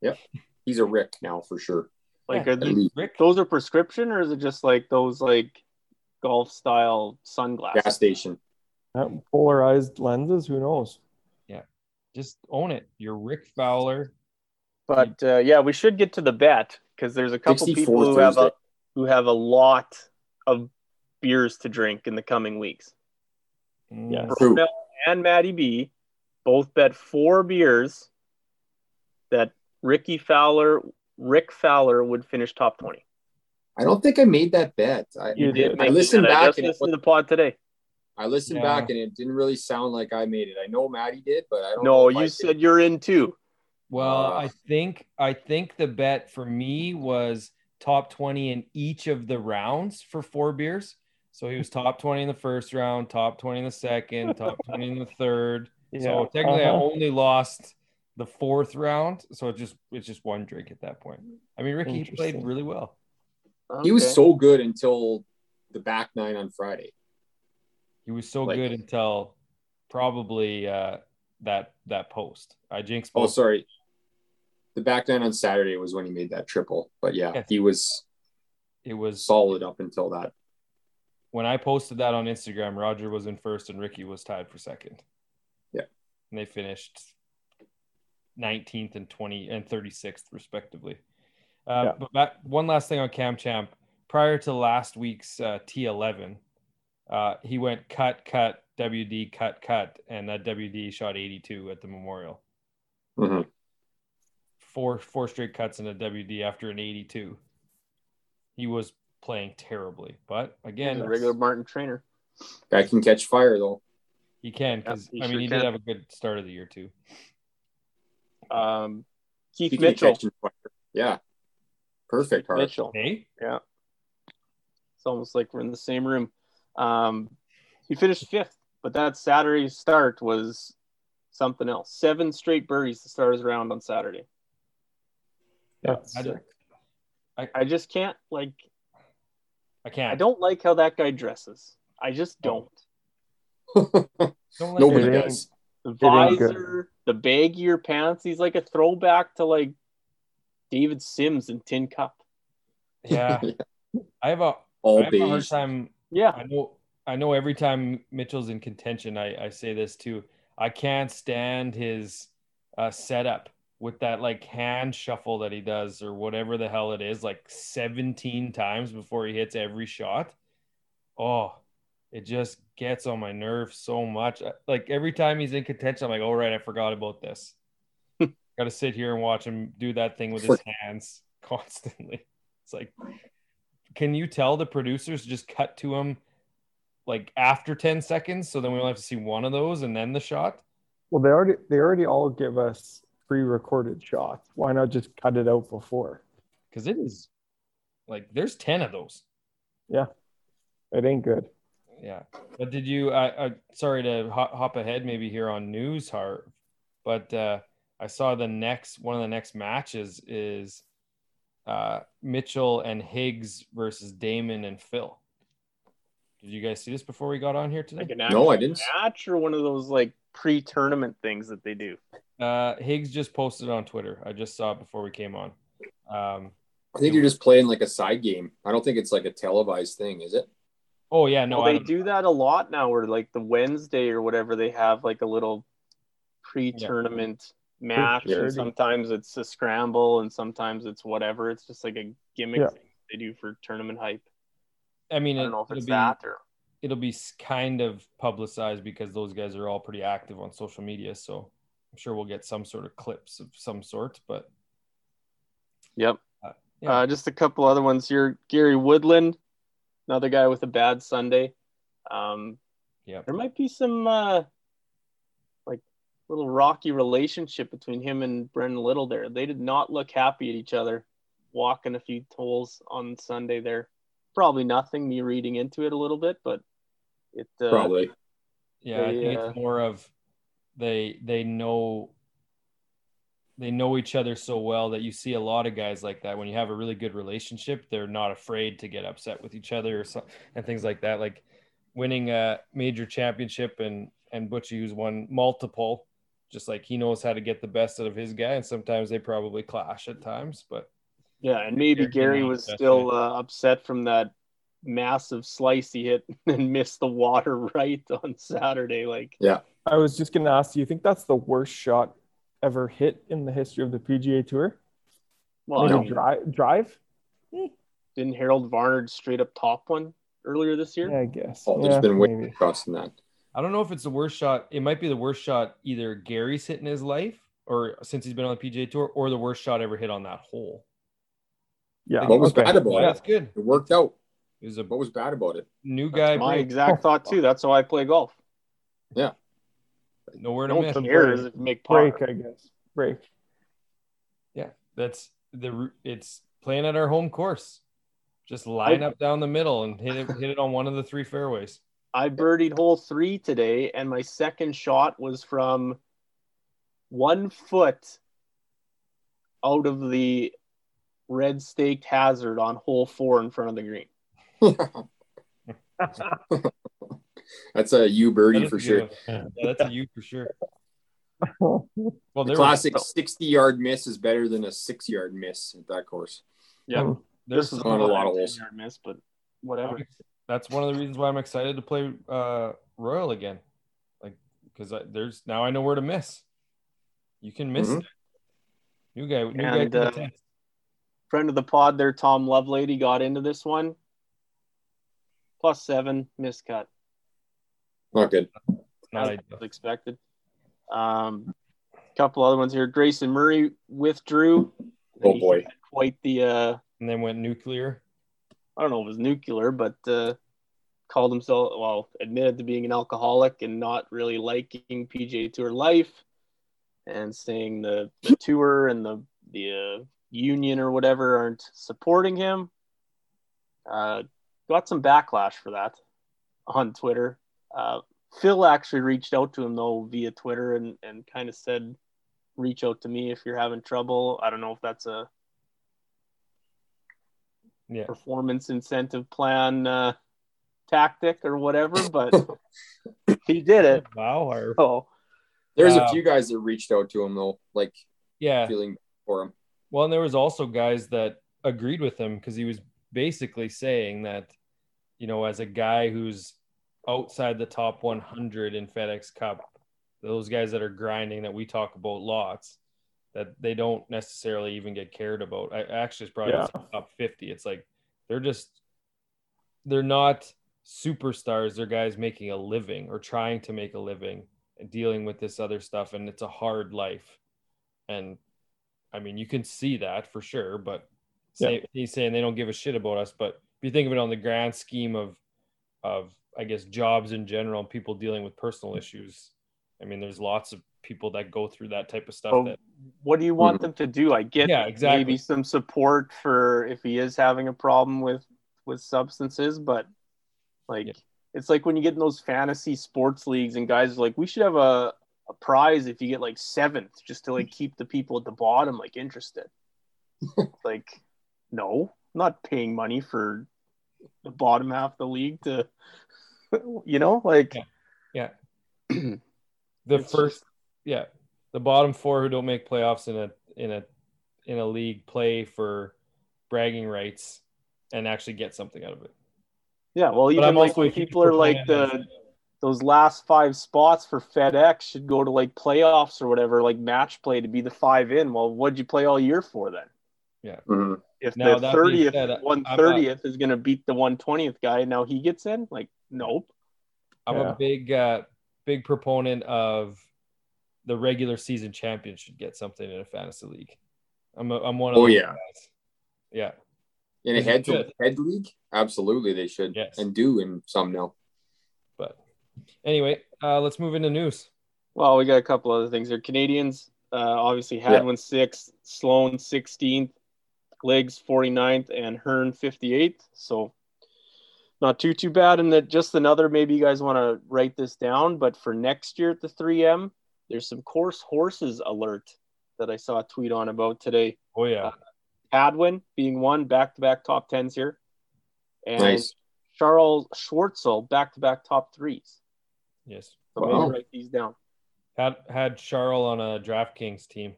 Yep. He's a Rick now for sure. Like, Yeah. are these, Rick, those are prescription, or is it just like those like golf style sunglasses? Gas station. Yeah, polarized lenses. Who knows? Yeah, just own it. You're Rick Fowler. But uh, yeah, we should get to the bet because there's a couple people who have a who have a lot of beers to drink in the coming weeks. Yes. True. Brunel and Maddie B both bet four beers that Rickie Fowler, Rick Fowler would finish top twenty. I don't think I made that bet. I, You did. I listened I back just and it, listened to the pod today. I listened Yeah. back and it didn't really sound like I made it. I know Maddie did, but I don't. No, know if I you did. said you're in too. Well, Uh. I think I think the bet for me was top 20 in each of the rounds for four beers. So he was top 20 in the first round, top 20 in the second, top [laughs] 20 in the third. So technically Uh-huh. I only lost the fourth round. So it just it's just one drink at that point. I mean Rickie played really well. he was so good until the back nine on Friday. He was so Like- good until probably uh that that post. I jinxed Oh, both. sorry. The back nine on Saturday was when he made that triple. But yeah, Yes. he was It was solid up until that. When I posted that on Instagram, Roger was in first and Rickie was tied for second. Yeah. And they finished 19th and 20 and 36th respectively. Uh, Yeah. But back, one last thing on Cam Champ. Prior to last week's uh, T11, uh, he went cut, cut, WD, cut, cut, and that WD shot 82 at the Memorial. Mhm. Four four straight cuts in a WD after an 82. He was playing terribly, but again, a regular Martin trainer. Guy can catch fire though. He can because he I mean sure he can. did have a good start of the year too. Um, Keith Speaking of Mitchell. fire. Yeah. Perfect heart. Mitchell. Hey, It's almost like we're in the same room. Um, he finished fifth, but that Saturday start was something else. Seven straight birdies to start his round on Saturday. That's I sick. don't- I just can't like. I can't. I don't like how that guy dresses. I just don't. [laughs] Don't let Nobody does. The visor, the baggier pants. He's like a throwback to like David Simms and Tin Cup. [laughs] Yeah, I have a I All have a hard time. Yeah, I know. I know. Every time Mitchell's in contention, I I say this too. I can't stand his uh, setup with that like hand shuffle that he does or whatever the hell it is, like 17 times before he hits every shot. Oh, it just gets on my nerves so much. Like every time he's in contention, I'm like, all right, I forgot about this. [laughs] Got to sit here and watch him do that thing with his hands [laughs] constantly. It's like, can you tell the producers just cut to him like after 10 seconds so then we only have to see one of those and then the shot? Well, they already they already all give us pre-recorded shots. Why not just cut it out before? Because it is like there's 10 of those. Yeah, it ain't good. Yeah. But did you, I, I sorry to hop, hop ahead maybe here on news, Hart, but uh, I saw the next one of the next matches is uh, Mitchell and Higgs versus Damon and Phil. Did you guys see this before we got on here today? like No, I didn't. match or one of those like pre-tournament things that they do. Uh, Higgs just posted on Twitter. I just saw it before we came on. Um, I think you're just playing like a side game. I don't think it's like a televised thing, is it? Oh yeah, no, well, they don't- that a lot now, where like the Wednesday or whatever, they have like a little pre-tournament match. Sure. And sometimes it's a scramble, and sometimes it's whatever. It's just like a gimmick Yeah. thing they do for tournament hype. I mean, I it, don't know if it'll it's be that or it'll be kind of publicized because those guys are all pretty active on social media. So I'm sure we'll get some sort of clips of some sort. But Yep. Uh, yeah. Uh, just a couple other ones here. Gary Woodland, another guy with a bad Sunday. Um, yeah, there might be some uh, like little rocky relationship between him and Brennan Little there. They did not look happy at each other walking a few holes on Sunday there. Probably nothing, me reading into it a little bit, but it uh, Probably. yeah. I think uh, it's more of they they know they know each other so well that you see a lot of guys like that. When you have a really good relationship they're not afraid to get upset with each other or so, and things like that. Like winning a major championship and and butchie who's won multiple just like he knows how to get the best out of his guy and sometimes they probably clash at times but Yeah, and maybe Gary Gary was still uh, upset from that massive slice he hit [laughs] and missed the water [laughs] right on Saturday. Like, I was just gonna ask, do you think that's the worst shot ever hit in the history of the PGA Tour? well, I Maybe mean, drive, drive? didn't Harold Varner straight up top one earlier this year? Yeah, I guess. Oh, there's yeah, been way maybe. across than that. I don't know if it's the worst shot. It might be the worst shot either Gary's hit in his life or since he's been on the PGA Tour, or the worst shot ever hit on that hole. Yeah. What was okay. bad about Yeah, it? that's good. It worked out. It was a What was bad about it? new guy, My break, exact oh. thought too. That's how I play golf. Nowhere to No miss. one cares if make par. Break, I guess. Break. Yeah, that's the. It's playing at our home course. Just line I- up down the middle and hit it. Hit it on one of the three fairways. I birdied hole three today, and my second shot was from one foot out of the red staked hazard on hole four in front of the green. [laughs] [laughs] [laughs] That's a you birdie is for sure. Yeah, that's a you for sure. Well, The classic was, 60 yard miss is better than a six yard miss at that course. Yeah, Um, there's this is some- on a lot of 10 holes. yard miss, but whatever. that's one of the reasons why I'm excited to play uh, Royal again. Like, because there's now I know where to miss. You can miss Mhm. it. New guy, new guy. And, to the uh. Friend of the pod there, Tom Lovelady, got into this one. Plus seven, miscut. Not good. Not as ideal. was expected. Um, couple other ones here. Grayson Murray withdrew. Oh He boy. Quite the uh, and then went nuclear. I don't know if it was nuclear, but uh, called himself well, admitted to being an alcoholic and not really liking PGA Tour life, and saying the, the tour and the the uh, union or whatever aren't supporting him. Uh, got some backlash for that on Twitter. Uh, Phil actually reached out to him though via Twitter and and kind of said, "Reach out to me if you're having trouble." I don't know if that's a Yeah. performance incentive plan uh, tactic or whatever, but [laughs] he did it. Wow. So There's Wow. a few guys that reached out to him though, like yeah. feeling for him. Well, and there was also guys that agreed with him because he was basically saying that, you know, as a guy who's outside the top 100 in FedEx Cup, those guys that are grinding that we talk about lots, that they don't necessarily even get cared about. I actually it's probably Yeah. top 50. It's like they're just they're not superstars. They're guys making a living or trying to make a living and dealing with this other stuff, and it's a hard life. And I mean, you can see that for sure, but say, he's saying they don't give a shit about us. But if you think of it on the grand scheme of, of I guess jobs in general, and people dealing with personal issues. I mean, there's lots of people that go through that type of stuff. So, that what do you want mm-hmm. them to do? I get Yeah, exactly. maybe some support for if he is having a problem with with substances, but like Yeah. it's like when you get in those fantasy sports leagues and guys are like, we should have a, a prize if you get like seventh, just to like keep the people at the bottom like interested. [laughs] like, no, I'm not paying money for the bottom half of the league to, [laughs] you know, like Yeah. [clears throat] the first, yeah, the bottom four who don't make playoffs in a in a in a league play for bragging rights and actually get something out of it. Yeah, well, But even I'm like when people are like the those last five spots for FedEx should go to like playoffs or whatever, like match play to be the five in. Well, what'd you play all year for then? Mhm. If Now, the thirtieth, one thirtieth is going to beat the one twentieth guy, now he gets in. Like, nope. I'm Yeah. a big uh big proponent of the regular season champion should get something in a fantasy league. I'm a, I'm one of Oh, those yeah. guys. Yeah. In a head to head league, absolutely they should Yes. and do in some now. But anyway, uh let's move into news. Well, we got a couple other things here. Canadians, uh, obviously Hadwin sixth, Sloan sixteenth, Gliggs 49th, and Hearn 58th. So not too too bad. And that just another. Maybe you guys want to write this down. But for next year at the 3M, there's some course horses alert that I saw a tweet on about today. Oh yeah. Hadwin being one back to back top tens here, and Nice. Charles Schwartzel back to back top threes. Yes. So Wow. maybe write these down. Had had Charles on a DraftKings team.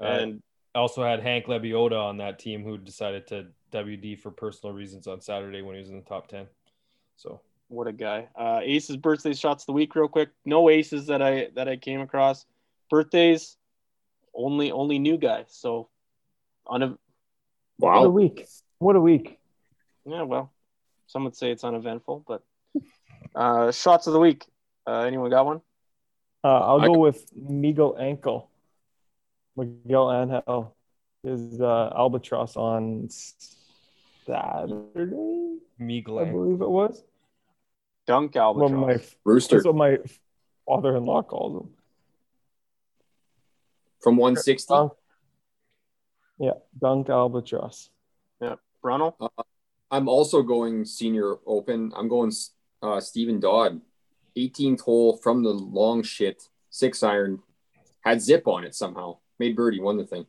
Uh, And also had Hank Lebioda on that team who decided to WD for personal reasons on Saturday when he was in the top 10. So, What a guy. Uh, Ace's birthday shots of the week, real quick. No aces that I that I came across. Birthdays, only only new guy. So, on a What a Wow. week. What a week. yeah, well, some would say it's uneventful, but uh, shots of the week. Uh, anyone got one? Uh, I'll I- go with Miguel Ankle. Miguel Angel is uh, albatross on Saturday, I Miglang. believe it was. Dunk Well, albatross. my, Rooster that's what my father-in-law calls him. from 160. Dunk. Yeah, dunk albatross. Yeah, Brunel. I'm also going senior open. I'm going uh, Stephen Dodd, 18th hole from the long shit, six iron, had zip on it somehow, made birdie, won the thing.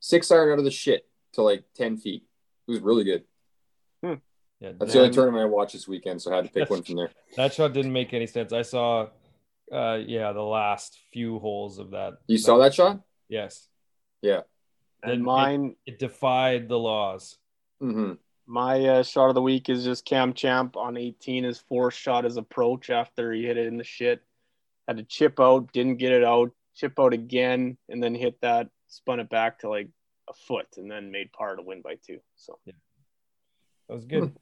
Six iron out of the shit to like 10 feet. It was really good. Yeah, That's the only tournament I watched this weekend, so I had to pick one from there. that shot didn't make any sense. I saw, uh, yeah, the last few holes of that. You saw that shot? Yes. Yeah. It- And mine, It defied the laws. hmm my uh, shot of the week is just Cam Champ on 18. His fourth shot his approach after he hit it in the shit. Had to chip out, didn't get it out, chip out again, and then hit that, spun it back to like a foot, and then made par to win by two. So yeah. That was good.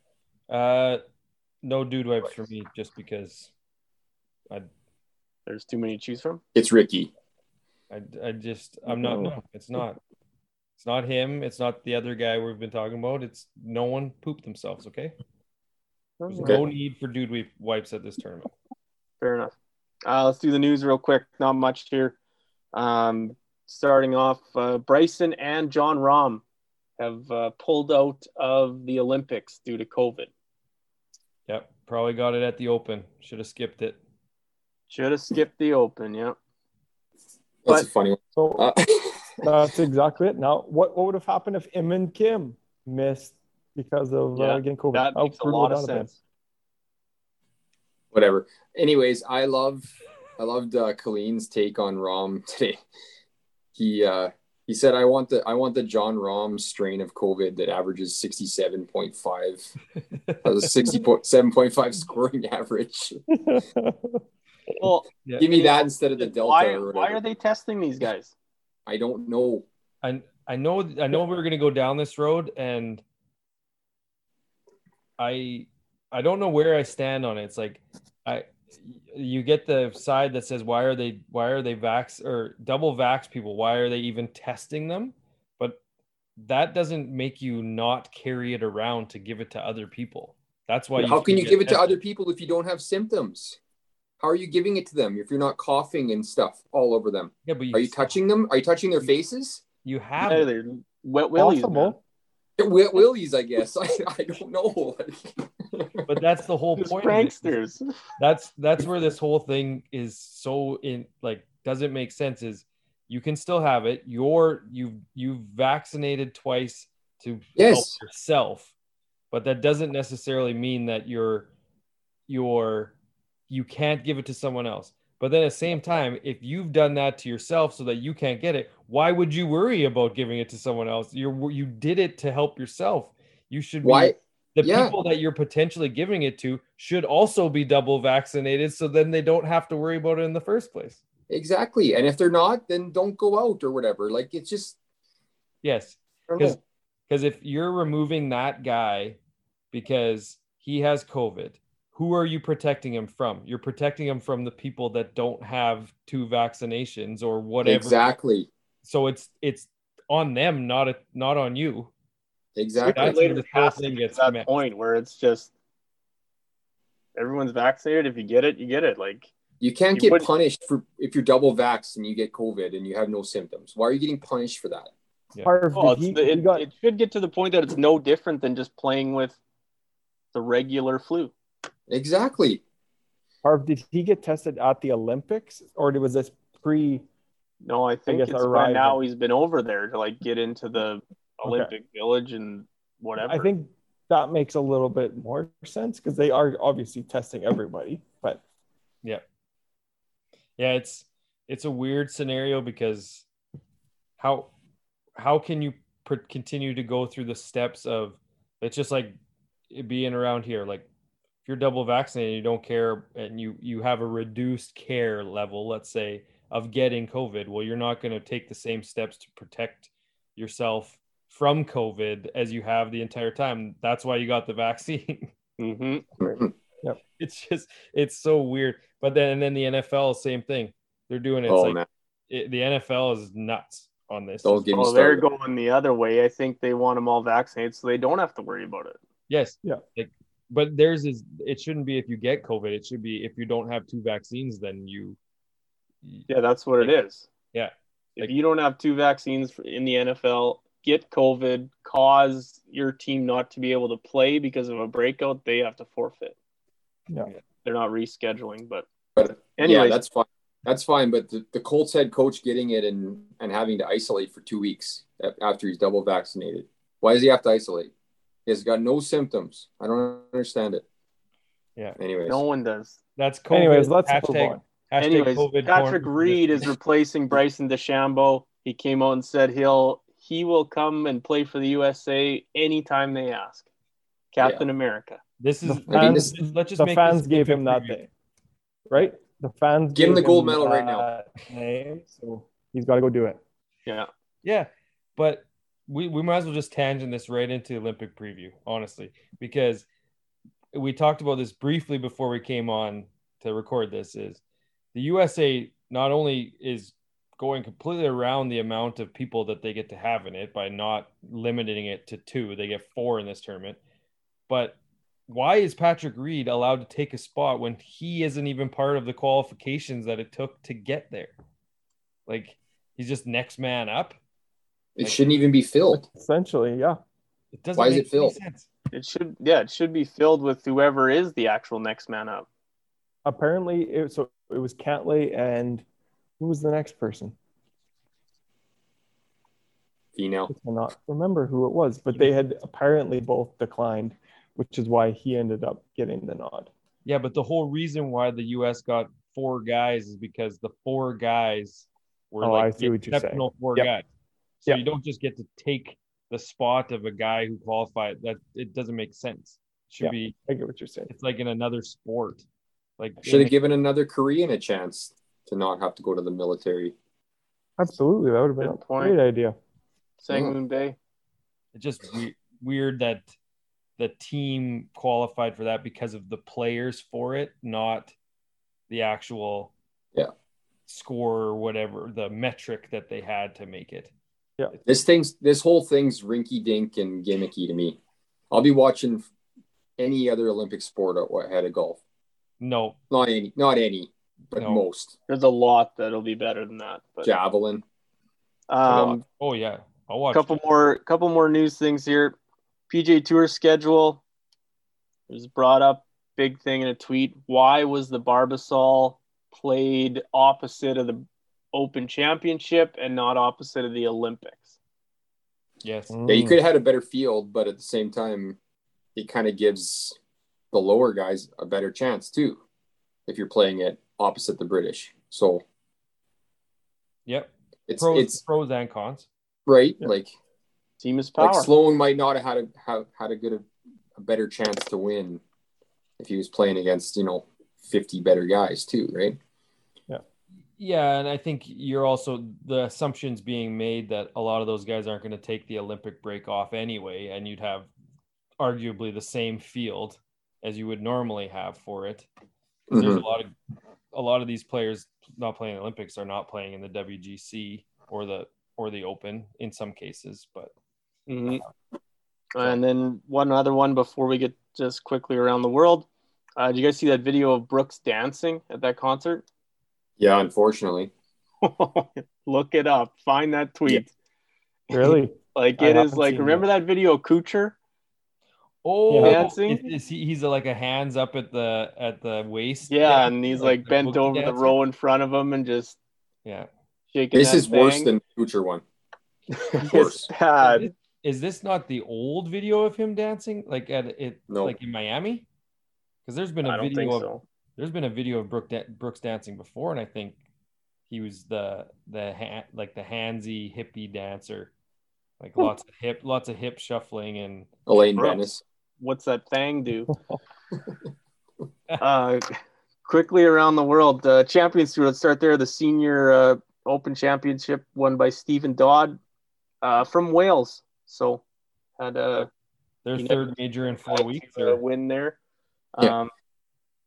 uh, no dude wipes for me just because I, there's too many to choose from. It's Rickie. I, I just, I'm not, no, it's not. It's not him. It's not the other guy we've been talking about. It's no one pooped themselves. Okay. There's Okay. no need for dude wi- wipes at this tournament. Fair enough. Uh, let's do the news real quick. Not much here. Um, starting off, uh, Bryson and Jon Rahm have uh, pulled out of the Olympics due to COVID. Yep. Probably got it at the open. Should have skipped it. Should have skipped the Open. Yeah. That's a funny one. So Uh, [laughs] that's exactly it. Now, what, what would have happened if Im and Kim missed because of Yeah, uh, getting COVID? That How makes a lot of that have been? sense. whatever. Anyways, I love I loved uh, Colleen's take on Rahm [laughs] today. He uh, he said, "I want the I want the Jon Rahm strain of COVID that averages sixty seven point five, a sixty seven point five scoring average. [laughs] Well, Yeah. Give me that instead of the Delta why, or why are they testing these guys? I don't know. I I know I know we are gonna go down this road, and I I don't know where I stand on it. It's like I you get the side that says why are they why are they vax or double vax people? Why are they even testing them? But that doesn't make you not carry it around to give it to other people. That's why. How can you get give it to other people if you don't have symptoms? How are you giving it to them if you're not coughing and stuff all over them? Yeah, but you, Are you touching them? Are you touching their faces? You have Hey, they're wet willies. man. Possible. Willies, I guess. [laughs] I, I don't know. [laughs] but that's the whole point. pranksters. that's that's where this whole thing is so in like doesn't make sense is you can still have it you're you you've vaccinated twice to help yourself but that doesn't necessarily mean that you're you're you can't give it to someone else But then at the same time, if you've done that to yourself so that you can't get it, why would you worry about giving it to someone else? You're you did it to help yourself. You should be Why? The Yeah. people that you're potentially giving it to should also be double vaccinated so then they don't have to worry about it in the first place. Exactly. And if they're not, then don't go out or whatever. Like it's just Yes. Because because if you're removing that guy because he has COVID, who are you protecting him from? You're protecting him from the people that don't have two vaccinations or whatever. Exactly. So it's it's on them, not a, not on you. Exactly. That's where Later this whole to thing gets that messed. point where it's just everyone's vaccinated. If you get it, you get it. Like You can't You get wouldn't- punished for if you're double vaxxed and you get COVID and you have no symptoms. Why are you getting punished for that? Yeah. Harv, oh, did the, it, got it should get to the point that it's no different than just playing with the regular flu. Exactly. Harv, did he get tested at the Olympics or was this pre? No, I think guess it's by now he's been over there to like get into the Okay. Olympic Village and whatever. I think that makes a little bit more sense because they are obviously testing everybody. But Yeah. Yeah, it's it's a weird scenario because how how can you continue to go through the steps of it's just like being around here like if you're double vaccinated you don't care and you you have a reduced care level let's say of getting covid well you're not going to take the same steps to protect yourself from covid as you have the entire time that's why you got the vaccine [laughs] hmm it's just it's so weird. But then and then the NFL, same thing. They're doing it. It's oh like man. it, the NFL is nuts on this. Don't get me Oh, they're going the other way. I think they want them all vaccinated so they don't have to worry about it. yes, Yeah. Like, but theirs is it shouldn't be if you get COVID. It should be if you don't have two vaccines, then you. Yeah, that's what it is. Yeah. If Like- you don't have two vaccines in the NFL, get COVID, cause your team not to be able to play because of a breakout, they have to forfeit. Yeah. They're not rescheduling, but But anyways, yeah, that's fine. That's fine. But the, the Colts head coach getting it and and having to isolate for two weeks after he's double vaccinated. Why does he have to isolate? He has got no symptoms. I don't understand it. Yeah. Anyways, no one does. That's COVID. anyways, let's move on. hashtag Anyways, COVID Patrick Reed is replacing Bryson DeChambeau. He came out and said he'll he will come and play for the USA anytime they ask. Captain America. This is. The I mean, fans- this- let's just The make fans gave him that day, right? The fans Give him the gold medal right now. that Name, so he's got to go do it. Yeah. Yeah, but we, we might as well just tangent this right into Olympic preview, honestly, because we talked about this briefly before we came on to record this. Is the USA not only is going completely around the amount of people that they get to have in it by not limiting it to two, they get four in this tournament, but why is Patrick Reed allowed to take a spot when he isn't even part of the qualifications that it took to get there? Like he's just next man up. it shouldn't even be filled. Essentially, yeah. It doesn't Why is it filled? sense. It should yeah, it should be filled with whoever is the actual next man up. Apparently, it so it was Cantlay and who was the next person? Female. I cannot remember who it was, but they had apparently both declined, which is why he ended up getting the nod. Yeah, but the whole reason why the U.S. got four guys is because the four guys were Oh, like I see the what you're exceptional four Yep. guys. So Yep. you don't just get to take the spot of a guy who qualified. That it doesn't make sense. It should Yeah. be. I get what you're saying. It's like in another sport. Like Should have given another Korean a chance to not have to go to the military. Absolutely, that would have been Good a point. great idea. Sang-moon Bae. It's just we- weird that the team qualified for that because of the players for it, not the actual Yeah. score or whatever the metric that they had to make it. Yeah, this thing's this whole thing's rinky dink and gimmicky to me. I'll be watching any other Olympic sport ahead of golf. No, Not any, not any, but No. most. There's a lot that'll be better than that. But Javelin. um oh yeah, I'll watch. couple more couple more news things here. PGA Tour schedule was brought up. Big thing in a tweet. Why was the Barbasol played opposite of the Open Championship and not opposite of the Olympics? Yes, Yeah, you Mm. could have had a better field, but at the same time, it kind of gives the lower guys a better chance too. If you're playing it opposite the British. So Yep. it's Pros, it's pros and cons. right. Yeah. Like Team is power. like Sloan might not have had a have had a good a, a better chance to win if he was playing against you know fifty better guys too, right? Yeah, yeah, and I think you're also the assumptions being made that a lot of those guys aren't going to take the Olympic break off anyway, and you'd have arguably the same field as you would normally have for it. 'Cause There's mm-hmm. a lot of a lot of these players not playing Olympics are not playing in the WGC or the or the Open in some cases, but Mhm. And then one other one before we get just quickly around the world. Uh, did you guys see that video of Brooks dancing at that concert? Yeah, unfortunately. [laughs] Look it up. Find that tweet. Really? [laughs] Like I it is like seen remember that video of Kuchar? Oh, Dancing? is- is he- he's like a hands up at the at the waist. Yeah, dance, and he's like the bent boogie over the row in front of him and just Yeah. shaking. This that is worse than the Kuchar one. [laughs] it's worse. bad. Is this not the old video of him dancing like at it No. like in Miami? Because there's been a I video of so. there's been a video of Brooke da- Brooks dancing before, and I think he was the the ha- like the handsy hippie dancer, like hmm. lots of hip lots of hip shuffling and Elaine Brooks. Dennis. What's that thing do? uh, quickly around the world, uh, Champions Tour. Let's start there. The Senior uh, Open Championship won by Stephen Dodd uh, from Wales. So had a their You know, third major in four weeks. a Or, win there. Yeah. Um,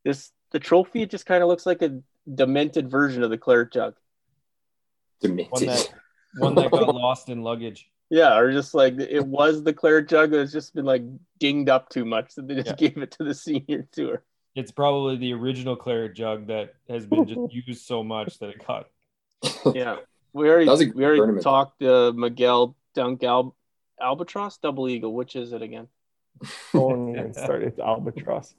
this the trophy. Just kind of looks like a demented version of the claret jug. Demented. one that one that got lost in luggage. Yeah, or just like it was the claret jug. It's just been like dinged up too much, so they just Yeah. [laughs] gave it to the Senior Tour. It's probably the original claret jug that has been just [laughs] used so much that it got. [laughs] Yeah, we already That was a good we already tournament. talked uh, Miguel Dunk Al- Albatross Double Eagle. Which is it again? Don't even start. It's albatross.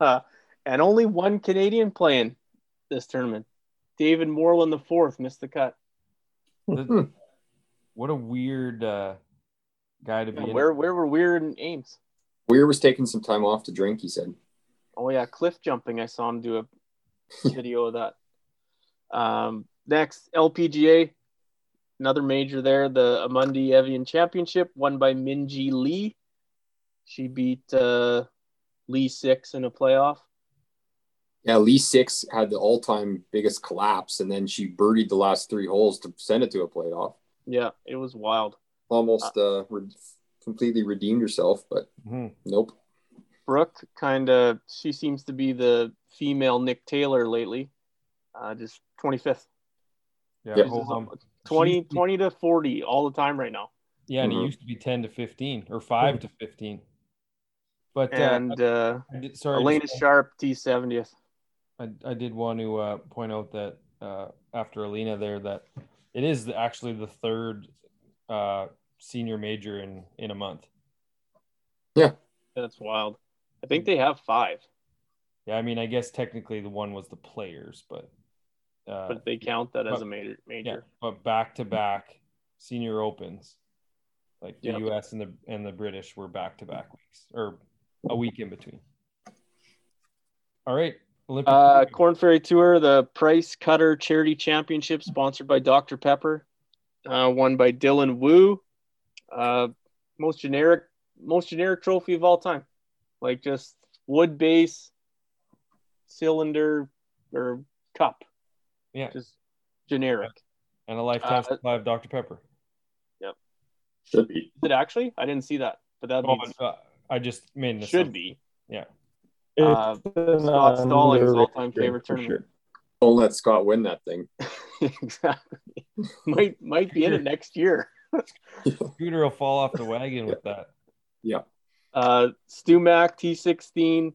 Uh, and only one Canadian playing this tournament. David Morland the fourth missed the cut. The- what a weird uh, guy to be. in. Where where were Weir and Ames? Weir was taking some time off to drink, he said. Oh yeah, cliff jumping. I saw him do a [laughs] video of that. Um, next LPGA, another major there, the Amundi Evian Championship, won by Minjee Lee. She beat uh, Lee six in a playoff. Yeah, Lee Six had the all-time biggest collapse, and then she birdied the last three holes to send it to a playoff. Yeah, it was wild. Almost uh, re- completely redeemed yourself, but Mhm. nope. Brooke kind of she seems to be the female Nick Taylor lately. Uh, just 25th. Yeah, Yep. ho hum. 20, She- 20 to 40 all the time right now. yeah, and Mhm. it used to be ten to fifteen or five to fifteen. But uh, And uh, I did, sorry, Alena just- Sharp, T70th. I, I did want to uh, point out that uh, after Alena there that it is actually the third uh, senior major in in a month. Yeah, that's wild. I think they have five, Yeah, I mean, I guess technically the one was the players, but uh, but they count that as but- a major. yeah, Major. but back to back senior opens, like the Yep. U.S. and the and the British were back to back weeks or a week in between. All right, Olympic. Uh, Corn Ferry Tour, the Price Cutter Charity Championship, sponsored by Dr Pepper, uh, won by Dylan Wu. Uh, most generic, most generic trophy of all time, like just wood base, cylinder or cup, yeah, just generic. and a lifetime uh, supply of Dr Pepper. Yep. Should be. Is it actually? I didn't see that, but that Oh, uh, I just made an should assumption. be. It's Uh, Scott Stallings' underrated all-time favorite for tournament. Don't let Scott win that thing. [laughs] exactly. might might be in it next year. [laughs] Scooter will fall off the wagon with that. Uh, Stu Mack T16,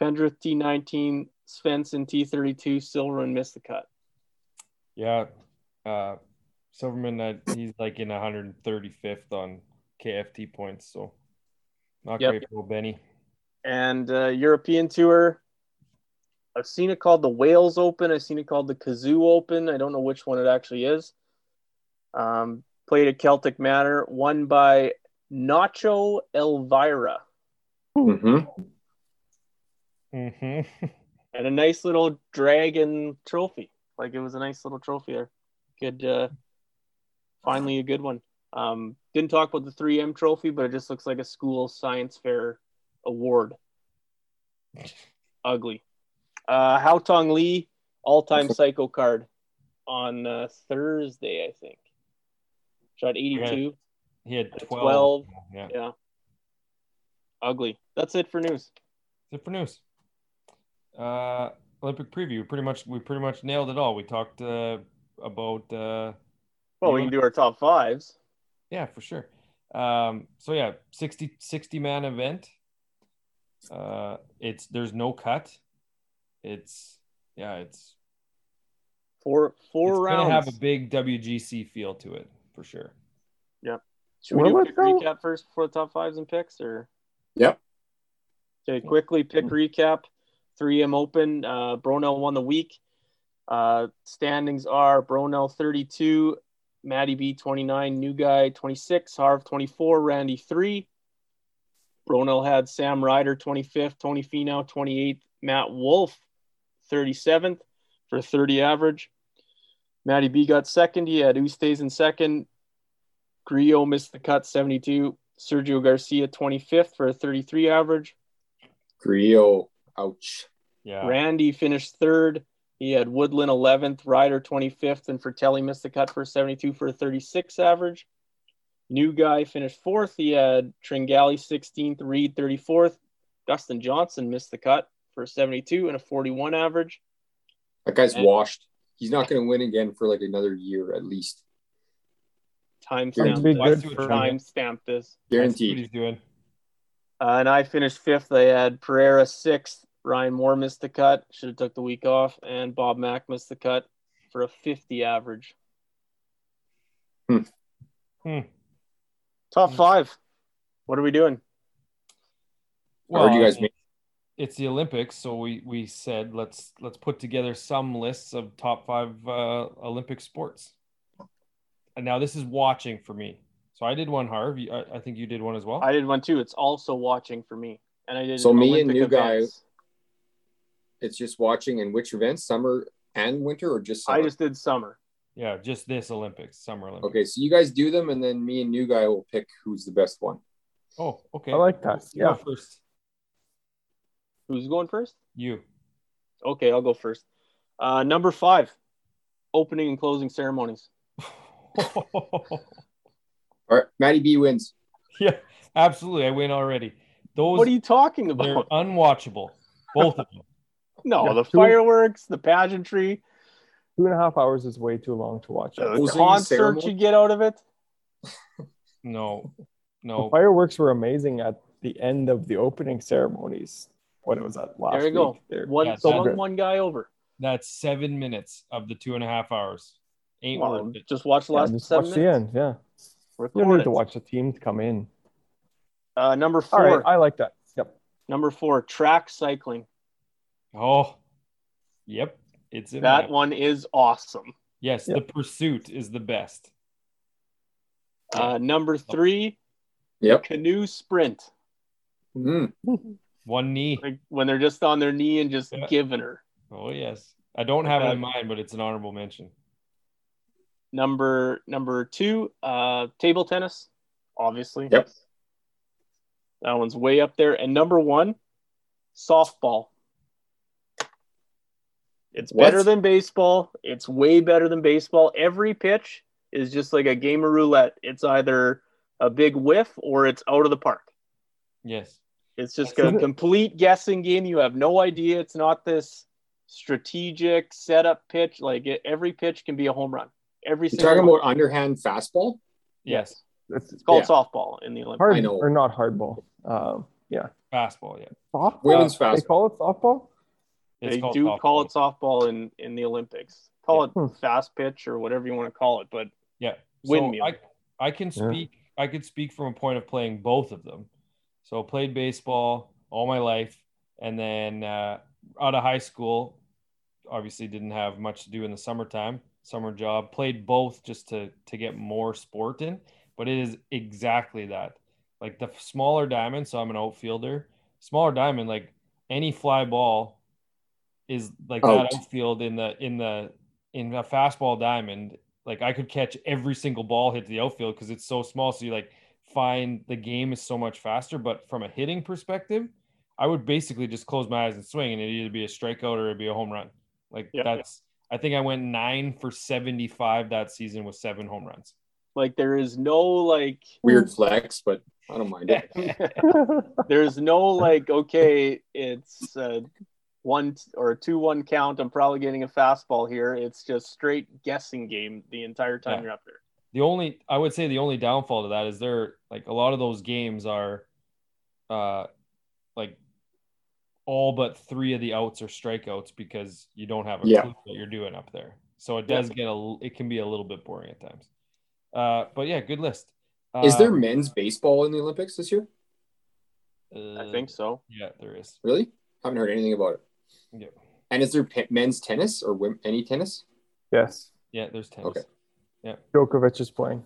Pendrith T19, Svensson T32, Silverman missed the cut. Yeah, uh, Silverman, uh, he's like in 135th on KFT points, so not Yep. great for Benny. And uh, European Tour, I've seen it called the Wales Open. I've seen it called the Cazoo Open. I don't know which one it actually is. Um, played at Celtic Manor, won by Nacho Elvira. Mm-hmm. Mm-hmm. [laughs] and a nice little dragon trophy. Like it was a nice little trophy there. Good, uh, finally a good one. Um, didn't talk about the 3M trophy, but it just looks like a school science fair award. Ugly. Uh, Haotong Li, all time psycho card on uh, Thursday, I think. Shot 82. He had 12. 12. Yeah. Yeah. Ugly. That's it for news. That's it for news. Uh, Olympic preview. Pretty much, we pretty much nailed it all. We talked uh, about. Uh, Well, we can do our top fives. yeah, for sure. Um, so yeah, 60, 60 man event. Uh, it's there's no cut. It's yeah, it's Four four it's rounds. gonna have a big WGC feel to it for sure. Should we do a Will quick though? recap first before the top fives and picks, or Yep. okay? Quickly pick recap. 3M Open. Uh, Bronell won the week. Uh, standings are Bronell 32, Matty B 29, New Guy 26, Harv 24, Randy 3. Bronell had Sam Ryder 25th, Tony Finau 28th, Matt Wolff 37th for 30 average. Matty B got second. He had Ustays in second. Grillo missed the cut 72. Sergio Garcia 25th for a 33 average. Grillo, ouch. Yeah, Randy finished third. He had Woodland 11th, Ryder 25th, and Frittelli missed the cut for 72 for a 36 average. New guy finished fourth. He had Tringale 16th, Reed 34th. Dustin Johnson missed the cut for a 72 and a 41 average. That guy's And- washed. He's not going to win again for like another year at least. Time That'd stamp. be Let's good do a for try. Time stamp this. That's what Guaranteed. he's doing. Uh, and I finished fifth. I had Pereira sixth. Ryan Moore missed the cut. Should have took the week off. And Bob Mack missed the cut for a 50 average. Hmm. Top five. What are we doing? I heard you guys mean, it's the Olympics, so we we said let's let's put together some lists of top five uh, Olympic sports. And now this is watching for me. So I did one, Harv. You- I, I think you did one as well. I did one too. It's also watching for me. And I did So me and Olympic new guy- events. it's just watching in which events, summer and winter, or just summer? I just did summer. Yeah, just this Olympics, Summer Olympics. Okay, so you guys do them, and then me and new guy will pick who's the best one. Oh, okay. I like that. You go Yeah. first. Who's going first? You. Okay, I'll go first. Uh, number five, opening and closing ceremonies. [laughs] All right, Matty B wins. yeah, absolutely. I win already. Those What are you talking about? they're unwatchable. Both of them. [laughs] No, Yeah, the two- fireworks, the pageantry, Two and a half hours is way too long to watch. the concert you get out of it. [laughs] No, The no. fireworks were amazing at the end of the opening ceremonies. What was that last There you go. week? They're- One, Yeah, swung that- one guy over. That's seven minutes of the two and a half hours. Ain't Well, worth it. just watch the Yeah, last just seven watch minutes. the end. Yeah, you Record don't need it. to watch the teams come in. Uh, number four. right, I like that. Yep. Number four, track cycling. Oh, yep. It's in That that. one is awesome. Yes, Yep. the pursuit is the best. Uh, number three, Yep. canoe sprint. Mm. One knee. Like when they're just on their knee and just Yeah. giving her. Oh yes. I don't have it in mind, but it's an honorable mention. Number number two, uh, table tennis, obviously. Yep. That one's way up there. And number one, softball. It's What? better than baseball. It's way better than baseball. Every pitch is just like a game of roulette. It's either a big whiff or it's out of the park. Yes. It's just a complete guessing game. You have no idea. It's not this strategic setup pitch. Like it, every pitch can be a home run. Every You're single talking one. about underhand fastball? Yes. It's It's called Yeah. softball in the Olympics. hard I know. or not hardball. Um, yeah, Fastball, yeah. softball. Women's They fastball. call it softball. It's they do softball. call it softball in in the Olympics. Call Yeah. it fast pitch or whatever you want to call it, but Yeah. Windmill. So I, I can Yeah. speak I could speak from a point of playing both of them. So I played baseball all my life and then uh, out of high school obviously didn't have much to do in the summertime, summer job, played both just to to get more sport in, but it is exactly that. Like the smaller diamond, so I'm an outfielder, smaller diamond like any fly ball is like Out. that outfield in the in the in a fastball diamond. Like I could catch every single ball hit to the outfield because it's so small. So you like find the game is so much faster. But from a hitting perspective, I would basically just close my eyes and swing, and it'd either be a strikeout or it'd be a home run. Like Yeah. that's. I think I went nine for seventy-five that season with seven home runs. Like there is no like Weird flex, but I don't mind it. [laughs] there's no like okay it's a one or a two one count i'm probably getting a fastball here it's just straight guessing game the entire time Yeah. you're up there the only I would say the only downfall to that is there like a lot of those games are uh like all but three of the outs are strikeouts because you don't have a Yeah. clue what you're doing up there. So it does get a it can be a little bit boring at times. Uh but yeah, good list. Uh, Is there men's baseball in the Olympics this year? uh, i think so yeah, there is. Really? I Haven't heard anything about it. Yeah. And is there pe- men's tennis or wom- any tennis? yes, Yeah, there's tennis. Okay. Yeah. Djokovic is playing.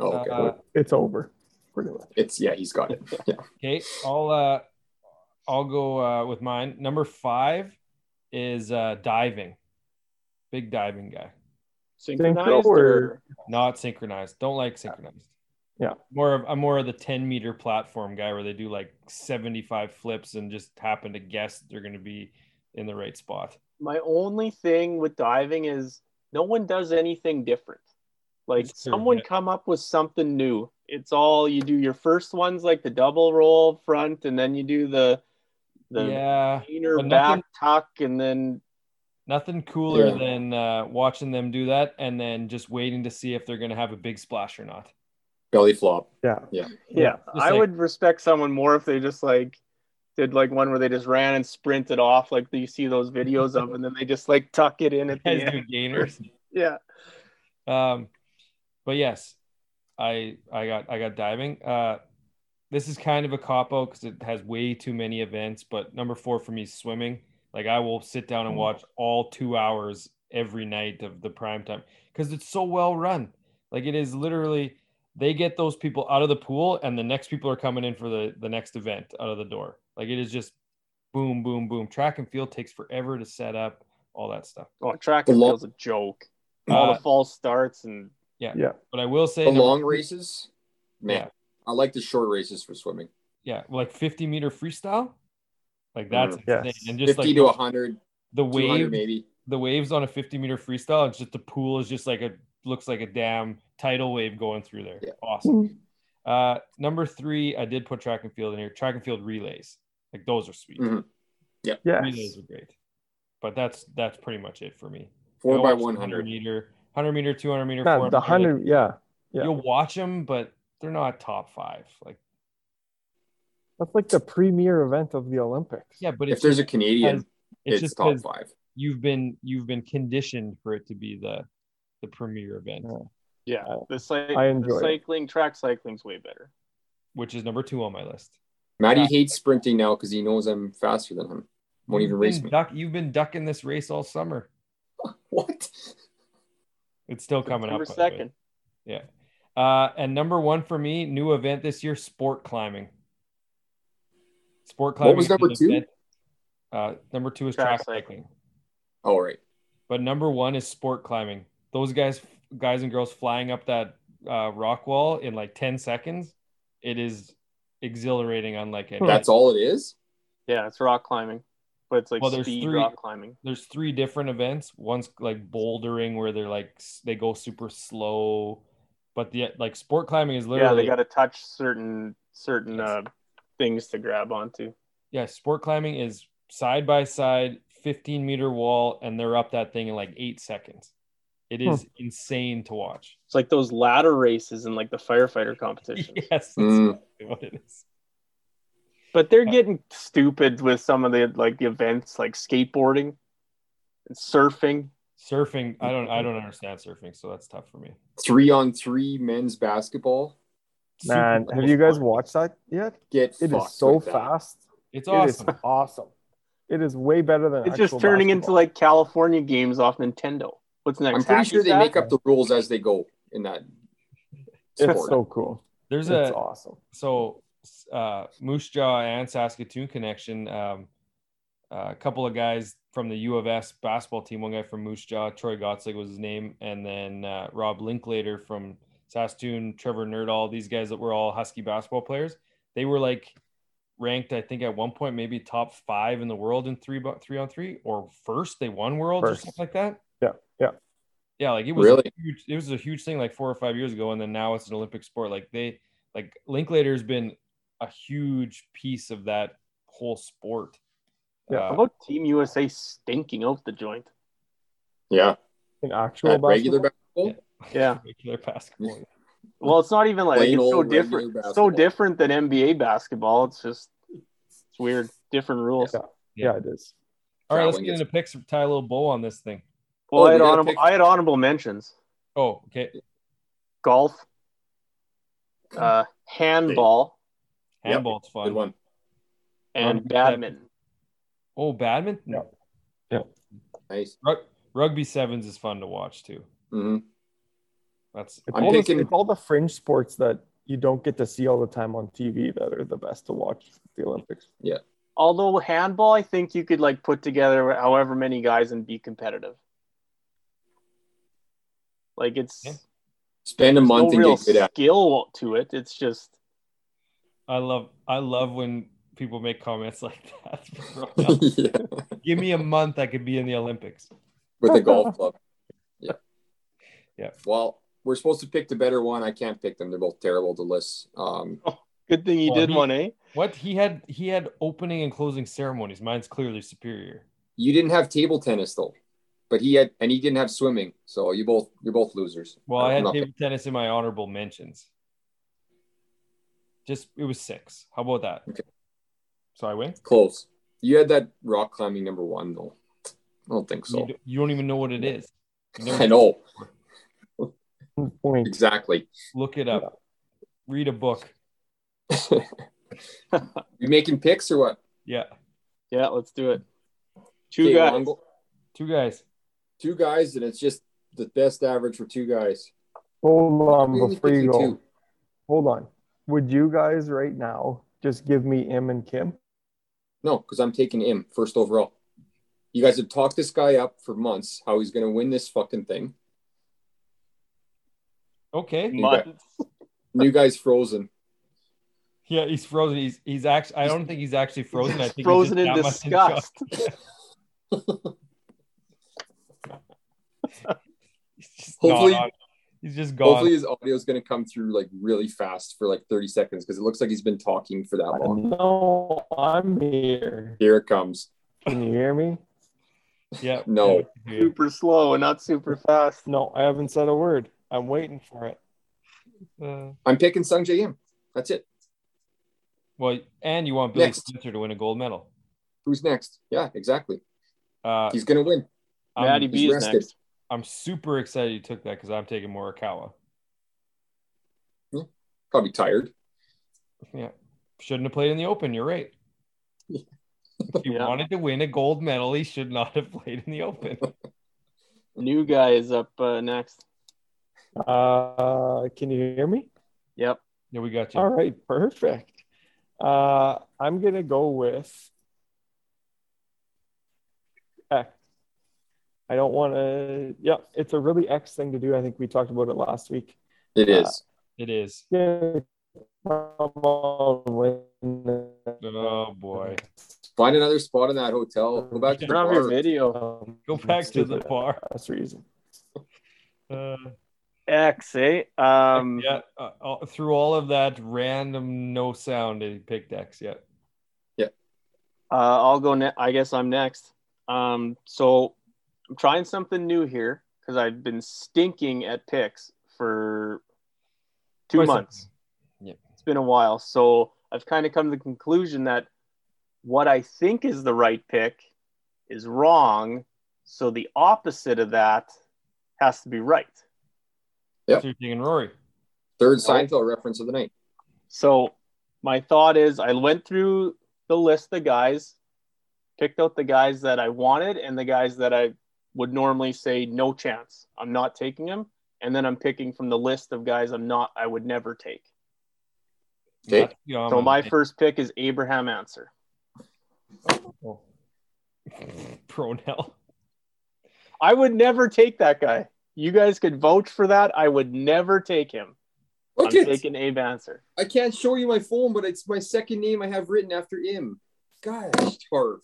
Oh, okay. Uh, It's over. Pretty much. it's yeah, he's got it. [laughs] Yeah. Okay, I'll uh I'll go uh with mine. Number 5 is uh diving. Big diving guy. synchronized or- or Not synchronized. Don't like synchronized. Yeah. More of I'm more of the 10 meter platform guy where they do like 75 flips and just happen to guess they're gonna be in the right spot. my only thing with diving is no one does anything different like It's true, someone yeah. come up with something new it's all you do your first ones like the double roll front and then you do the the yeah. leaner but back tuck and then Nothing cooler Yeah. than uh, watching them do that and then just waiting to see if they're gonna have a big splash or not. Belly flop. Yeah. Yeah, Just I like- would respect someone more if they just like did like one where they just ran and sprinted off, like you see those videos of, and then they just like tuck it in at the end. gainers. [laughs] Yeah, Um, but yes, I I got I got diving. Uh, this is kind of a cop out because it has way too many events. But number four for me is swimming. Like I will sit down and watch all two hours every night of the prime time because it's so well run. Like it is literally they get those people out of the pool and the next people are coming in for the the next event out of the door. Like it is just boom boom boom. Track and field takes forever to set up all that stuff. oh, track and lo- field's a joke. All Uh, the false starts and yeah, yeah. But I will say The number long races, man. Yeah. I like the short races for swimming. yeah, like 50 meter freestyle. Like that's Mm, yes. And just 50 like to 100, the wave, maybe. the waves on a 50 meter freestyle, it's just the pool is just like a looks like a damn tidal wave going through there. Yeah. Awesome. Uh number three, I did put track and field in here. Track and field relays. Like those are sweet. Mhm. Relays Yes. are great. But that's that's pretty much it for me. Four Go by 100. meter, 100 meter, 200 meter, Man, 400 the hundred. Yeah, yeah. You'll watch them, but they're not top five. Like, That's like the premier event of the Olympics. yeah, but If there's a Canadian, because- it's, top five. you've been you've been conditioned for it to be the the premier event, Yeah. yeah, the, cy- the enjoy it. cycling track cycling's way better. which is number two on my list. Matty Yeah. hates sprinting now because he knows I'm faster than him. Won't even You've race me. duck, you've been ducking this race all summer. [laughs] What? It's still coming Number up. by second. Yeah. Uh, and number one for me, new event this year, sport climbing. Sport climbing. was number two? event. Uh, number two is track, Track cycling. cycling. All right. But number one is sport climbing. Those guys, guys and girls flying up that uh, rock wall in like 10 seconds. It is exhilarating unlike any. That's all it is? Yeah, it's rock climbing, but it's like Well, there's speed three- rock climbing. there's three different events. One's like bouldering where they're like they go super slow, but the like sport climbing is literally Yeah, they got to touch certain certain Yes. uh, things to grab onto. yeah, sport climbing is side by side, 15 meter wall, and they're up that thing in like eight seconds. It is insane to watch. It's like those ladder races and like the firefighter competition. [laughs] Yes, that's Mm. Exactly what it is. But they're uh, getting stupid with some of the like the events like skateboarding and surfing. Surfing, I don't, I don't understand surfing, so that's tough for me. Three on three men's basketball. Man, Super have you guys fun. watched that yet? Get It is so with that. fast. It's It is awesome. awesome. It is way better than. It's just actual turning into like California games off Nintendo. What's next? I'm pretty Hacky sure they Sack? make up the rules as they go in that It's so cool. There's It's a awesome. so uh, Moose Jaw and Saskatoon connection. Um, uh, a couple of guys from the U of S basketball team. One guy from Moose Jaw, Troy Gottsig was his name, and then uh, Rob Linklater from Saskatoon, Trevor Nerdall. These guys that were all Husky basketball players. They were like ranked, I think, at one point maybe top five in the world in three three on three or first. They won worlds First. or something like that. Yeah, yeah. Yeah, like it was Really? a huge, it was a huge thing like four or five years ago, and then now it's an Olympic sport. Like they like Linklater's been a huge piece of that whole sport. Yeah. Uh, How about Team USA stinking out the joint? Yeah. In actual At regular basketball, basketball. Yeah. [laughs] regular basketball. Well, it's not even like Plain it's so old regular different. So different than NBA basketball. It's just it's weird. Different rules. Yeah. yeah, it is. All right, let's get gets- into picks. Tie a little bow on this thing. Well, Oh, I had honorable. pick- I had honorable mentions. Oh, okay. Golf, uh, handball, Yep. Handball's fun. Good one. and Rugby, badminton. Oh, badminton. No. Yeah. Nice. Rug- rugby sevens is fun to watch too. hmm That's It's I'm all, picking- the, it's all the fringe sports that you don't get to see all the time on TV that are the best to watch the Olympics. Yeah. Although handball, I think you could like put together however many guys and be competitive. Like it's Yeah. Spend a month no and real get good at. skill to it. It's just I love. I love when people make comments [laughs] like that. [laughs] yeah. Give me a month, I could be in the Olympics. With a golf club. Yeah. Yeah. Well, we're supposed to pick the better one. I can't pick them. They're both terrible to list. Um, [laughs] good thing you Well, did he- one, eh? What he had, he had opening and closing ceremonies. Mine's clearly superior. you didn't have table tennis though, but he had, and he didn't have swimming. So you both, you're both losers. Well, I had Nothing. table tennis in my honorable mentions. Just it was six. How about that? Okay. So I win. close. You had that rock climbing number one though. I don't think You, so. d- you don't even know what it is. [laughs] I know exactly. Look it up. Read a book. [laughs] You making picks or what? Yeah, Yeah, let's do it. Two Okay, guys. Longo- two guys. Two guys, and it's just the best average for two guys. Hold on Only before you go. Hold on. Would you guys right now just give me Im and Kim? No, because I'm taking him first overall. You guys have talked this guy up for months, how he's going to win this fucking thing. Okay. Months. New guy's frozen. Yeah, he's frozen. He's he's actually. I don't think he's actually frozen. I think Frozen just in that in disgust. [laughs] [laughs] He's Hopefully- gone. He's just gone. Hopefully, his audio is going to come through like really fast for like 30 seconds because it looks like he's been talking for that long. No, I'm here. Here it comes. Can you hear me? yeah. [laughs] No. Super slow and not super fast. No, I haven't said a word. I'm waiting for it. Uh, I'm picking Sungjae Im. That's it. well, and you want Billy Next. Spencer to win a gold medal. Who's next? Yeah, exactly. Uh, He's going to win. Maddie I'm, B is rested. next. I'm super excited you took that because I'm taking Morikawa. Probably tired. Yeah. Shouldn't have played in the Open. You're right. If he Yeah. wanted to win a gold medal, he should not have played in the Open. [laughs] New guy is up uh, next. Uh, can you hear me? Yep. Yeah, we got you. All right, perfect. Uh, I'm gonna go with X. I don't want to. Yeah, it's a really X thing to do. I think we talked about it last week. It Uh, is. It is. Yeah, come on, win. Oh boy. Find another spot in that hotel. Go back to the Turn off your bar. video. Um, Go back to the stupid bar. ass reason. Uh, X, eh? Um, [laughs] yeah. Uh, uh, through all of that random no sound, he picked X. Yeah. Uh, I'll go. Ne- I guess I'm next. Um, so I'm trying something new here because I've been stinking at picks for two Try months. Yeah. It's been a while, so I've kind of come to the conclusion that what I think is the right pick is wrong. So the opposite of that has to be right. Yep. So you're taking Rory. Third Seinfeld reference of the night. So my thought is I went through the list of guys, picked out the guys that I wanted and the guys that I would normally say no chance. I'm not taking him, And then I'm picking from the list of guys I'm not I would never take. Okay. Yeah, So my first pick is Abraham Ancer. Oh. [laughs] Pronell. I would never take that guy. You guys could vote for that. I would never take him. Look I'm at taking Abe Ancer. I can't show you my phone, but it's my second name I have written after him. Gosh, Tarf.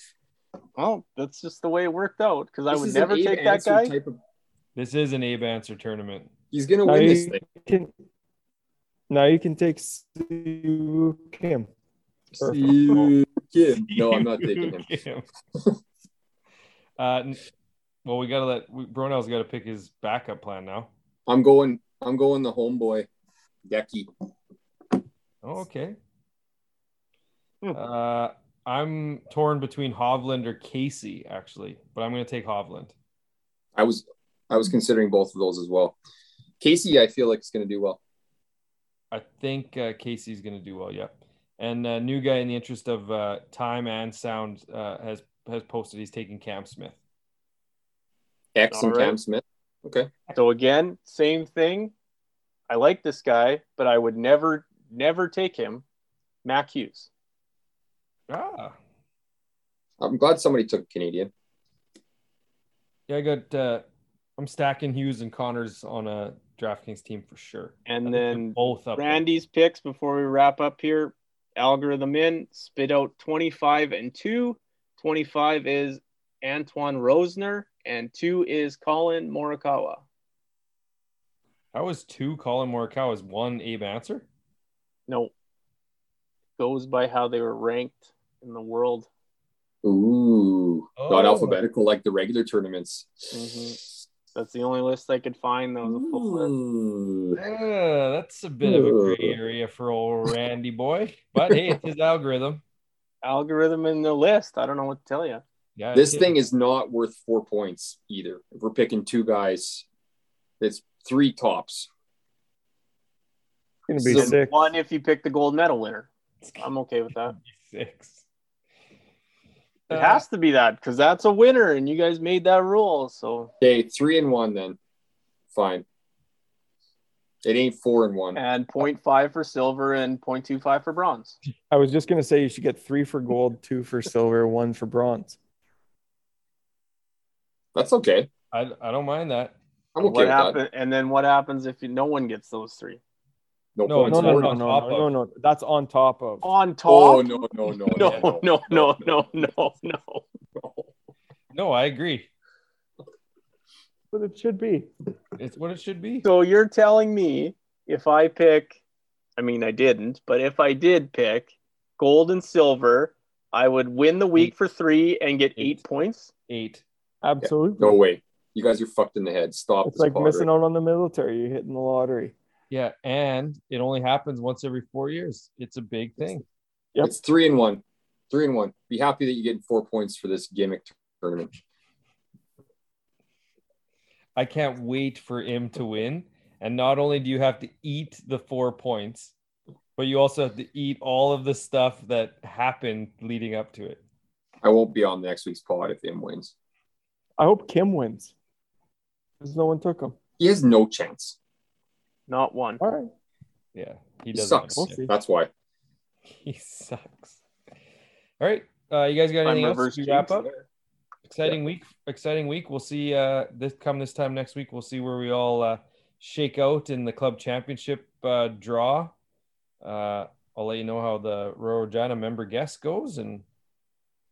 Well, that's just the way it worked out because I would is an never take that guy. Type of, This is an Abe Ancer tournament. he's gonna Now win this you thing. can, now you can take Sue Kim. Perfect. You kid. No, I'm not taking him. him. [laughs] uh, well, we gotta let we, Bronell's got to pick his backup plan now. I'm going. I'm going the homeboy, Decky. Oh, okay. Hmm. Uh, I'm torn between Hovland or Casey, actually, but I'm going to take Hovland. I was. I was considering both of those as well. Casey, I feel like is going to do well. I think uh, Casey's going to do well. Yep. And uh, new guy, in the interest of uh, time and sound, uh, has has posted he's taking Cam Smith. X and All right. Cam Smith. Okay. So again, same thing. I like this guy, but I would never, never take him. Mac Hughes. Ah, I'm glad somebody took Canadian. yeah. I got. Uh, I'm stacking Hughes and Conners on a DraftKings team for sure. And think they're then both up. there. Randy's picks before we wrap up here. Algorithm in, spit out 25 and 2. 25 is Antoine Rozner, and 2 is Collin Morikawa. How was two Collin Morikawa? Is one Abe Ancer? No. Goes by how they were ranked in the world. Ooh, not Oh. alphabetical like the regular tournaments. Mhm. That's the only list I could find that was a full list. Yeah, that's a bit of a gray area for old Randy boy. But hey, it's his algorithm. [laughs] Algorithm in the list. I don't know what to tell you. Yeah, This thing is not worth four points either. If we're picking two guys, it's three tops. It's gonna be So six. One if you pick the gold medal winner. I'm okay with that. six. It Uh, has to be that because that's a winner, and you guys made that rule. So Okay, three and one then. Fine. It ain't four and one. and 0.5 for silver and 0.25 for bronze. I was just gonna say you should get three for gold, two for silver, one for bronze. That's okay. I, I don't mind that. I'm okay what with that. And then what happens if you, no one gets those three No, No, points. No, no, no, no, top no, no, no. That's on top of. on oh, top? Oh [laughs] no, no, no, no, yeah, no, no, no, no, no, no. No, I agree. But it should be. It's what it should be. So you're telling me if I pick, I mean, I didn't, but if I did pick gold and silver, I would win the week for three and get eight Eight. points. Eight. Absolutely. No way. You guys are fucked in the head. Stop. It's this like pod missing right out on the military. You're hitting the lottery. Yeah, and it only happens once every four years. It's a big thing. Yep. It's three and one. Three and one. Be happy that you get four points for this gimmick tournament. I can't wait for him to win. And not only do you have to eat the four points, but you also have to eat all of the stuff that happened leading up to it. I won't be on next week's pod if him wins. I hope Kim wins. Because no one took him. He has no chance. Not one. All right. Yeah, he He sucks. That's why. He sucks. All right, uh, you guys got I'm anything else to wrap up? there. Exciting week. Exciting week. We'll see. Uh, this come this time next week. We'll see where we all uh, shake out in the club championship uh, draw. Uh, I'll let you know how the Royal Regina member guest goes, and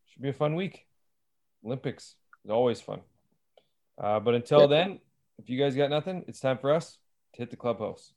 should be a fun week. Olympics is always fun. Uh, but until Yep. then, if you guys got nothing, it's time for us to hit the clubhouse.